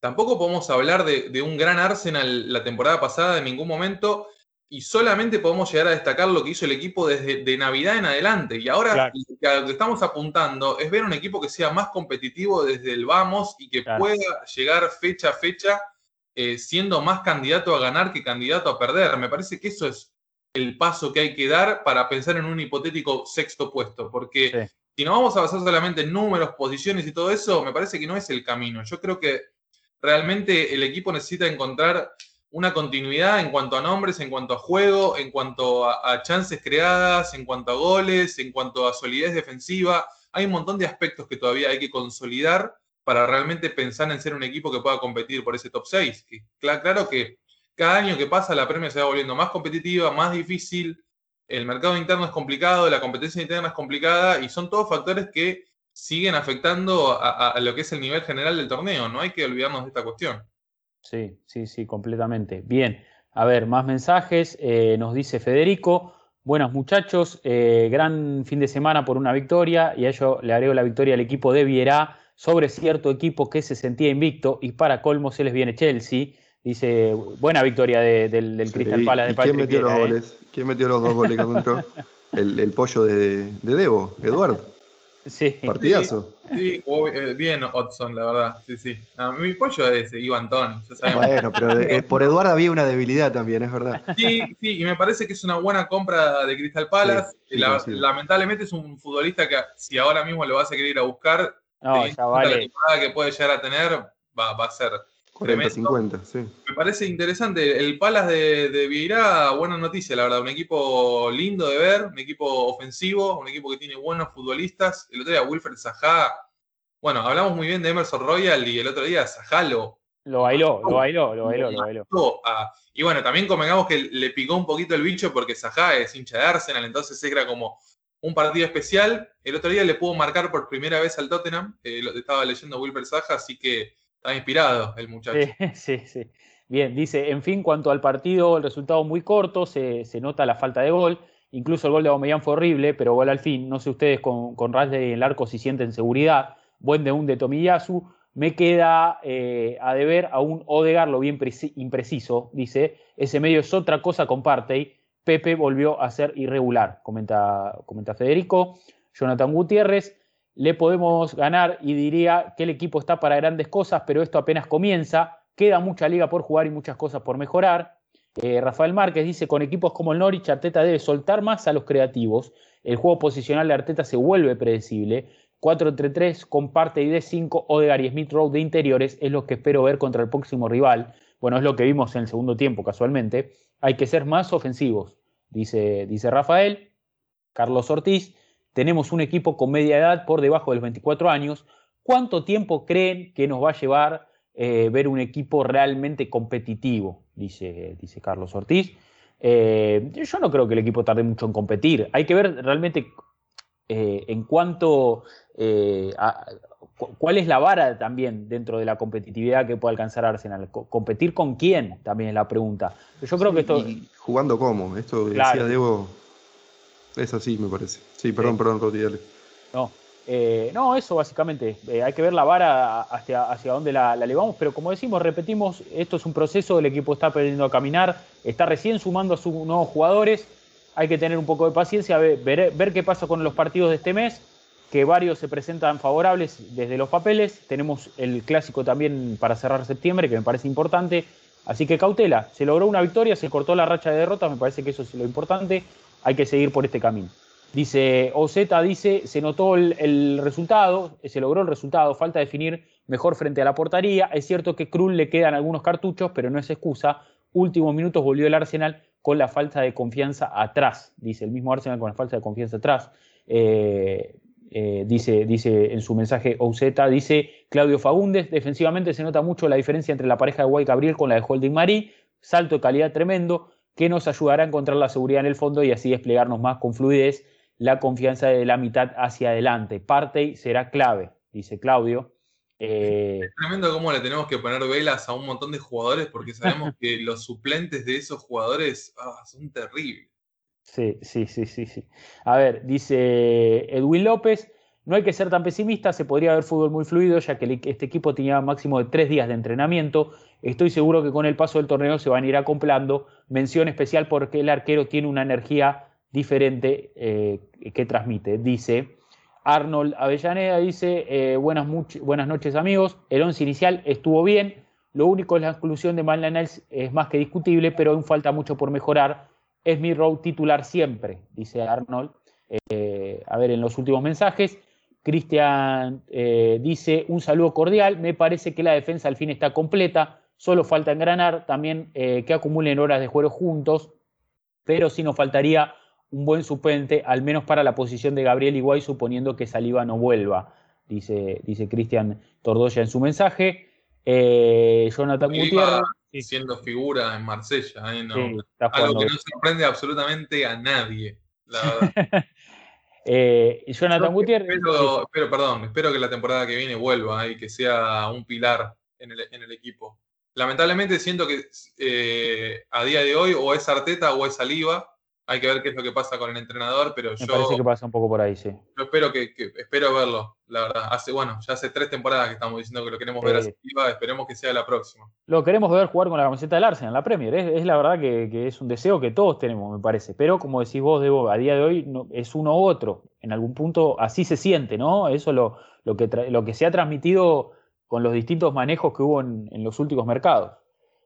tampoco podemos hablar de, un gran Arsenal la temporada pasada en ningún momento y solamente podemos llegar a destacar lo que hizo el equipo desde de Navidad en adelante. Y ahora lo que estamos apuntando es ver un equipo que sea más competitivo desde el vamos y que pueda llegar fecha a fecha eh, siendo más candidato a ganar que candidato a perder. Me parece que eso es el paso que hay que dar para pensar en un hipotético sexto puesto, porque si no vamos a basar solamente en números, posiciones y todo eso, me parece que no es el camino. Yo creo que realmente el equipo necesita encontrar una continuidad en cuanto a nombres, en cuanto a juego, en cuanto a, chances creadas, en cuanto a goles, en cuanto a solidez defensiva. Hay un montón de aspectos que todavía hay que consolidar para realmente pensar en ser un equipo que pueda competir por ese top 6. claro que cada año que pasa la premia se va volviendo más competitiva, más difícil, el mercado interno es complicado, la competencia interna es complicada y son todos factores que siguen afectando a, lo que es el nivel general del torneo. No hay que olvidarnos de esta cuestión. Sí, sí, sí, completamente. Bien, a ver, más mensajes. Eh, nos dice Federico. Buenos muchachos, eh, gran fin de semana por una victoria y a ello le agrego la victoria al equipo de Vierá sobre cierto equipo que se sentía invicto y para colmo se les viene Chelsea. Dice, buena victoria del, del Crystal Palace de Patrick ¿Quién metió los goles? ¿Quién metió los dos goles que? El, pollo de, de Debo, Eduardo. Sí. Partidazo. Sí, eh, bien Odson, la verdad. Sí, sí. A mi pollo es Iván Tony. Bueno, pero eh, por Eduardo había una debilidad también, es verdad. Sí, sí, y me parece que es una buena compra de Crystal Palace. lamentablemente es un futbolista que si ahora mismo lo vas a querer ir a buscar, no, ya vale. la que puede llegar a tener va, va a ser 40-50, sí. Me parece interesante. El Palas de, de Vieira, buena noticia, la verdad. Un equipo lindo de ver, un equipo ofensivo, un equipo que tiene buenos futbolistas. El otro día, Wilfred Zaha. Bueno, hablamos muy bien de Emerson Royal y el otro día Zaha lo. Lo bailó, lo bailó, lo bailó, lo bailó. y bueno, también convengamos que le picó un poquito el bicho porque Zaha es hincha de Arsenal, entonces era como un partido especial. El otro día le pudo marcar por primera vez al Tottenham. Eh, lo estaba leyendo Wilfred Zaha, así que Está inspirado el muchacho. [LAUGHS] Sí, sí, Bien, dice, en fin, cuanto al partido, el resultado muy corto, se, nota la falta de gol. Incluso el gol de Aubameyang fue horrible, pero gol al fin. No sé ustedes con, con en el arco si sienten seguridad. Buen de un de Tomiyasu. Me queda eh, a deber a un Odegar lo bien impreciso, dice. Ese medio es otra cosa con Partey. Pepe volvió a ser irregular, comenta, comenta Federico. Jonathan Gutiérrez le podemos ganar y diría que el equipo está para grandes cosas, pero esto apenas comienza. Queda mucha liga por jugar y muchas cosas por mejorar. Eh, Rafael Márquez dice, con equipos como el Norwich, Arteta debe soltar más a los creativos. El juego posicional de Arteta se vuelve predecible. 4 entre 3 comparte y de 5 Odegar y Smith Rowe de interiores es lo que espero ver contra el próximo rival. Bueno, es lo que vimos en el segundo tiempo casualmente. Hay que ser más ofensivos, dice, dice Rafael. Carlos Ortiz, tenemos un equipo con media edad por debajo de los 24 años. ¿Cuánto tiempo creen que nos va a llevar eh, ver un equipo realmente competitivo? Dice, dice Carlos Ortiz. Eh, yo no creo que el equipo tarde mucho en competir. Hay que ver realmente eh, en cuanto cuál es la vara también dentro de la competitividad que puede alcanzar Arsenal. ¿Competir con quién? También es la pregunta. Yo creo que esto. jugando cómo, esto decía Debo es así, me parece. Sí, perdón, perdón, Roti, No, eh, no, eso básicamente. Eh, hay que ver la vara hacia, hacia dónde la, la, elevamos, pero como decimos, repetimos, esto es un proceso, el equipo está aprendiendo a caminar, está recién sumando a sus nuevos jugadores, hay que tener un poco de paciencia, ver, ver, qué pasa con los partidos de este mes, que varios se presentan favorables desde los papeles, tenemos el clásico también para cerrar septiembre, que me parece importante, así que cautela, se logró una victoria, se cortó la racha de derrotas, me parece que eso es lo importante, hay que seguir por este camino. Dice, Ozeta dice, se notó el, resultado, se logró el resultado, falta definir mejor frente a la portaría. Es cierto que Krul le quedan algunos cartuchos, pero no es excusa. Últimos minutos volvió el Arsenal con la falta de confianza atrás, dice el mismo Arsenal con la falta de confianza atrás. Eh, eh, dice, dice en su mensaje Ozeta, dice Claudio Fagundes, defensivamente se nota mucho la diferencia entre la pareja de White Gabriel con la de Holding Marí, salto de calidad tremendo, que nos ayudará a encontrar la seguridad en el fondo y así desplegarnos más con fluidez la confianza de la mitad hacia adelante. Parte será clave, dice Claudio. Eh, es tremendo cómo le tenemos que poner velas a un montón de jugadores porque sabemos [LAUGHS] que los suplentes de esos jugadores ah, son terribles. Sí, sí, sí, sí, sí. A ver, dice Edwin López, no hay que ser tan pesimista, se podría ver fútbol muy fluido, ya que este equipo tenía máximo de tres días de entrenamiento. Estoy seguro que con el paso del torneo se van a ir acoplando. Mención especial porque el arquero tiene una energía diferente eh, que transmite. Dice Arnold Avellaneda, dice, eh, buenas, buenas noches amigos, el once inicial estuvo bien, lo único es la exclusión de Malanels es más que discutible, pero aún falta mucho por mejorar. Es mi road titular siempre, dice Arnold. Eh, a ver, en los últimos mensajes. Cristian dice un saludo cordial, me parece que la defensa al fin está completa, solo falta engranar, también que acumulen horas de juego juntos, pero sí nos faltaría un buen suplente, al menos para la posición de Gabriel Iguay, suponiendo que Saliba no vuelva, dice, dice Cristian Tordoya en su mensaje. Eh, Jonathan Gutiérrez. Siendo figura en Marsella, algo que no sorprende absolutamente a nadie, la [LAUGHS] verdad. Eh, Jonathan Gutiérrez. Espero, perdón, espero que la temporada que viene vuelva y que sea un pilar en el, equipo. Lamentablemente siento que eh, a día de hoy o es Arteta o es Saliva hay que ver qué es lo que pasa con el entrenador, pero Me yo. parece que pasa un poco por ahí, sí. Yo espero que, espero verlo, la verdad. Hace, bueno, ya hace tres temporadas que estamos diciendo que lo queremos ver así, esperemos que sea la próxima. Lo queremos ver jugar con la camiseta del Arsenal, la Premier. Es, la verdad que, es un deseo que todos tenemos, me parece. Pero como decís vos, Debo, a día de hoy no, es uno u otro. En algún punto así se siente, ¿no? Eso lo, lo, que, lo que se ha transmitido con los distintos manejos que hubo en los últimos mercados.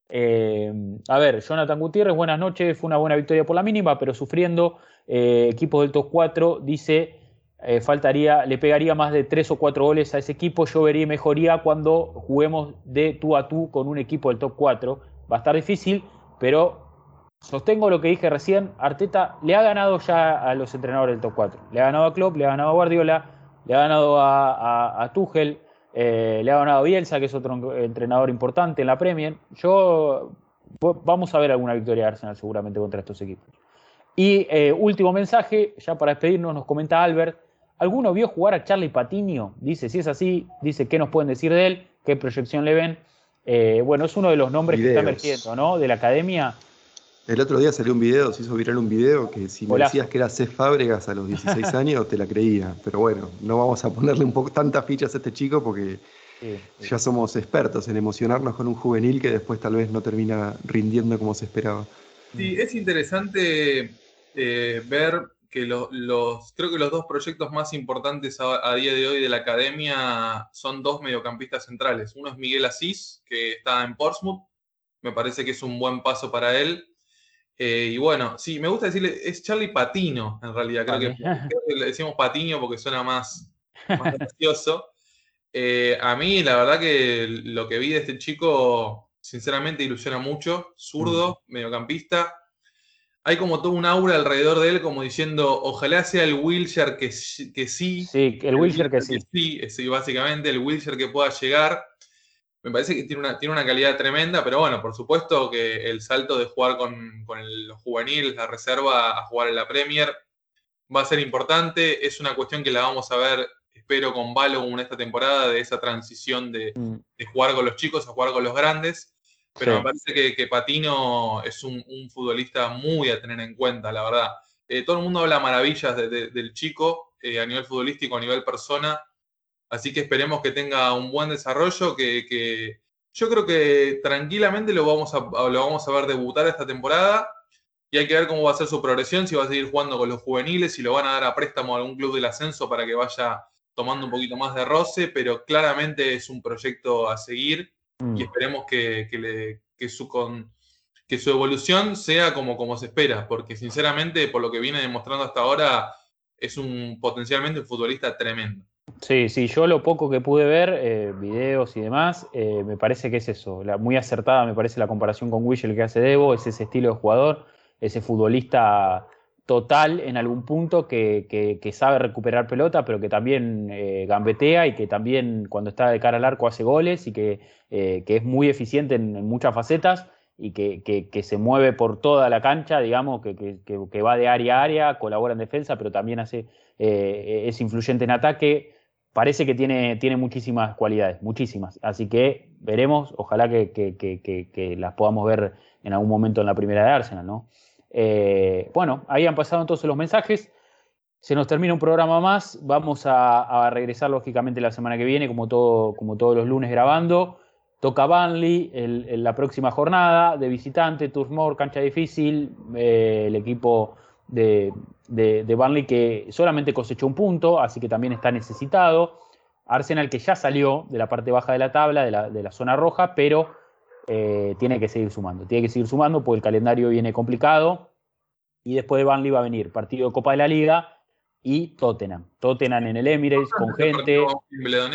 Eh, a ver, Jonathan Gutiérrez, buenas noches. Fue una buena victoria por la mínima, pero sufriendo. Eh, equipos del top 4, dice, eh, faltaría, le pegaría más de 3 o 4 goles a ese equipo. Yo vería mejoría cuando juguemos de tú a tú con un equipo del top 4. Va a estar difícil, pero sostengo lo que dije recién. Arteta le ha ganado ya a los entrenadores del top 4. Le ha ganado a Klopp, le ha ganado a Guardiola, le ha ganado a, a Tuchel eh, le ha ganado Bielsa, que es otro entrenador importante en la Premier. Yo vamos a ver alguna victoria de Arsenal seguramente contra estos equipos. Y eh, último mensaje, ya para despedirnos, nos comenta Albert. ¿Alguno vio jugar a Charlie Patiño? Dice, si es así, dice qué nos pueden decir de él, qué proyección le ven. Eh, bueno, es uno de los nombres que está emergiendo, ¿no? De la academia. El otro día salió un video, se hizo viral un video que si me decías que era Cés Fábregas a los 16 [LAUGHS] años, te la creía. Pero bueno, no vamos a ponerle un poco tantas fichas a este chico porque ya somos expertos en emocionarnos con un juvenil que después tal vez no termina rindiendo como se esperaba. Sí, es interesante eh, ver que los, creo que los dos proyectos más importantes a, a, día de hoy de la academia son dos mediocampistas centrales. Uno es Miguel Asís, que está en Portsmouth. Me parece que es un buen paso para él eh, y bueno, sí, me gusta decirle, es Charlie Patino, en realidad. Creo, que, le decimos Patino porque suena [LAUGHS] más, gracioso. Eh, a mí, la verdad que lo que vi de este chico, sinceramente, ilusiona mucho. Zurdo, mediocampista. Hay como todo un aura alrededor de él, como diciendo, ojalá sea el Wilshire que, que sí. Sí, el, Wilshire que, sí. sí. básicamente, el Wilshire que pueda llegar me parece que tiene una, tiene una calidad tremenda, pero bueno, por supuesto que el salto de jugar con, con los juveniles, la reserva, a jugar en la Premier, va a ser importante. Es una cuestión que la vamos a ver, espero, con Balogun esta temporada, de esa transición de, mm. jugar con los chicos a jugar con los grandes. Pero me parece que, Patino es un, futbolista muy a tener en cuenta, la verdad. Eh, todo el mundo habla maravillas del chico eh, a nivel futbolístico, a nivel persona Así que esperemos que tenga un buen desarrollo, que, yo creo que tranquilamente lo vamos, a, lo vamos a ver debutar esta temporada y hay que ver cómo va a ser su progresión, si va a seguir jugando con los juveniles, si lo van a dar a préstamo a algún club del ascenso para que vaya tomando un poquito más de roce, pero claramente es un proyecto a seguir y mm. esperemos que, le, su, con, que su evolución sea como, como se espera, porque sinceramente, por lo que viene demostrando hasta ahora, es un potencialmente un futbolista tremendo. Sí, sí, yo lo poco que pude ver, eh, videos y demás, eh, me parece que es eso. muy acertada me parece la comparación con Wish, que hace Debo, es ese estilo de jugador, ese futbolista total en algún punto que, sabe recuperar pelota, pero que también eh, gambetea y que también cuando está de cara al arco hace goles y que, es muy eficiente en, muchas facetas y que, se mueve por toda la cancha, digamos, que, va de área a área, colabora en defensa, pero también hace, es influyente en ataque parece que tiene, tiene muchísimas cualidades, muchísimas. Así que veremos, ojalá que, las podamos ver en algún momento en la primera de Arsenal, ¿no? Eh, bueno, ahí han pasado entonces los mensajes. Se nos termina un programa más. Vamos a, regresar lógicamente la semana que viene, como, todo, como todos los lunes grabando. Toca Burnley en la próxima jornada de visitante, Turfmore, cancha difícil. Eh, el equipo de, de, Burnley que solamente cosechó un punto, así que también está necesitado. Arsenal que ya salió de la parte baja de la tabla, de la, de la zona roja, pero eh, tiene que seguir sumando. Tiene que seguir sumando porque el calendario viene complicado. Y después de Burnley va a venir partido de Copa de la Liga y Tottenham. Tottenham en el Emirates con gente.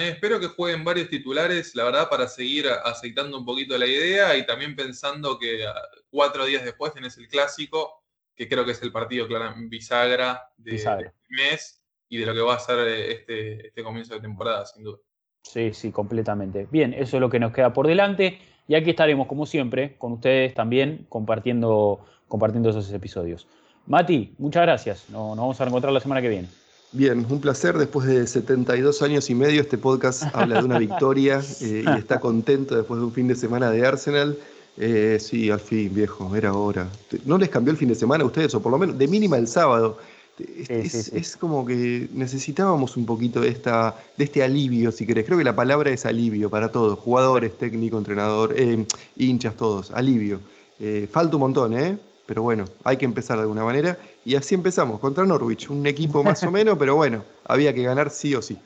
Espero que jueguen varios titulares, la verdad, para seguir aceitando un poquito la idea y también pensando que ah, cuatro días después tenés el clásico, que creo que es el partido claro, bisagra de, este mes y de lo que va a ser eh, este, este comienzo de temporada, sin duda. Sí, sí, completamente. Bien, eso es lo que nos queda por delante. Y aquí estaremos, como siempre, con ustedes también compartiendo, compartiendo esos episodios. Mati, muchas gracias. Nos, vamos a reencontrar la semana que viene. Bien, un placer. Después de 72 años y medio, este podcast habla de una [LAUGHS] victoria eh, y está contento después de un fin de semana de Arsenal. Eh, sí, al fin, viejo, era hora. ¿No les cambió el fin de semana a ustedes? O por lo menos, de mínima el sábado. Es, como que necesitábamos un poquito de, esta, de este alivio, si querés. Creo que la palabra es alivio para todos, jugadores, técnico, entrenador, eh, hinchas, todos, alivio. falta un montón, ¿eh? pero bueno, hay que empezar de alguna manera. Y así empezamos, contra Norwich, un equipo [LAUGHS] más o menos, pero bueno, había que ganar sí o sí.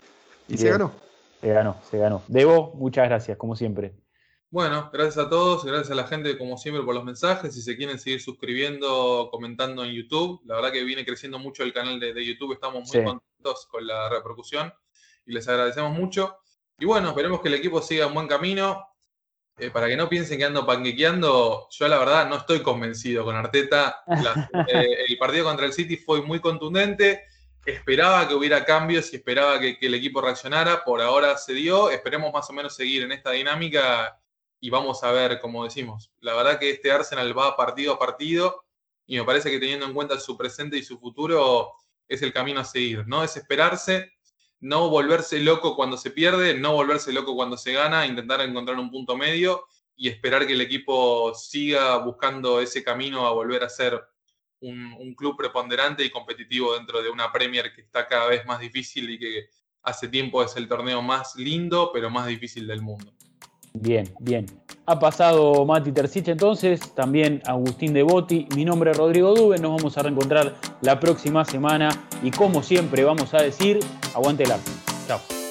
Y se ganó. Se ganó, se ganó. Debo, muchas gracias, como siempre. Bueno, gracias a todos, gracias a la gente como siempre por los mensajes. Si se quieren seguir suscribiendo, comentando en YouTube, la verdad que viene creciendo mucho el canal de, YouTube, estamos muy contentos con la repercusión y les agradecemos mucho. Y bueno, esperemos que el equipo siga un buen camino. Eh, para que no piensen que ando panquequeando, yo la verdad no estoy convencido con Arteta. [LAUGHS] Eh, el partido contra el City fue muy contundente. Esperaba que hubiera cambios y esperaba que, el equipo reaccionara. Por ahora se dio. Esperemos más o menos seguir en esta dinámica y vamos a ver, como decimos. La verdad que este Arsenal va partido a partido y me parece que teniendo en cuenta su presente y su futuro es el camino a seguir. No desesperarse, no volverse loco cuando se pierde, no volverse loco cuando se gana, intentar encontrar un punto medio y esperar que el equipo siga buscando ese camino a volver a ser un, club preponderante y competitivo dentro de una Premier que está cada vez más difícil y que hace tiempo es el torneo más lindo, pero más difícil del mundo. Bien, bien. Ha pasado Mati Tercich entonces, también Agustín Devoti. Mi nombre es Rodrigo Dube. Nos vamos a reencontrar la próxima semana y como siempre vamos a decir, aguante el arte. Chao.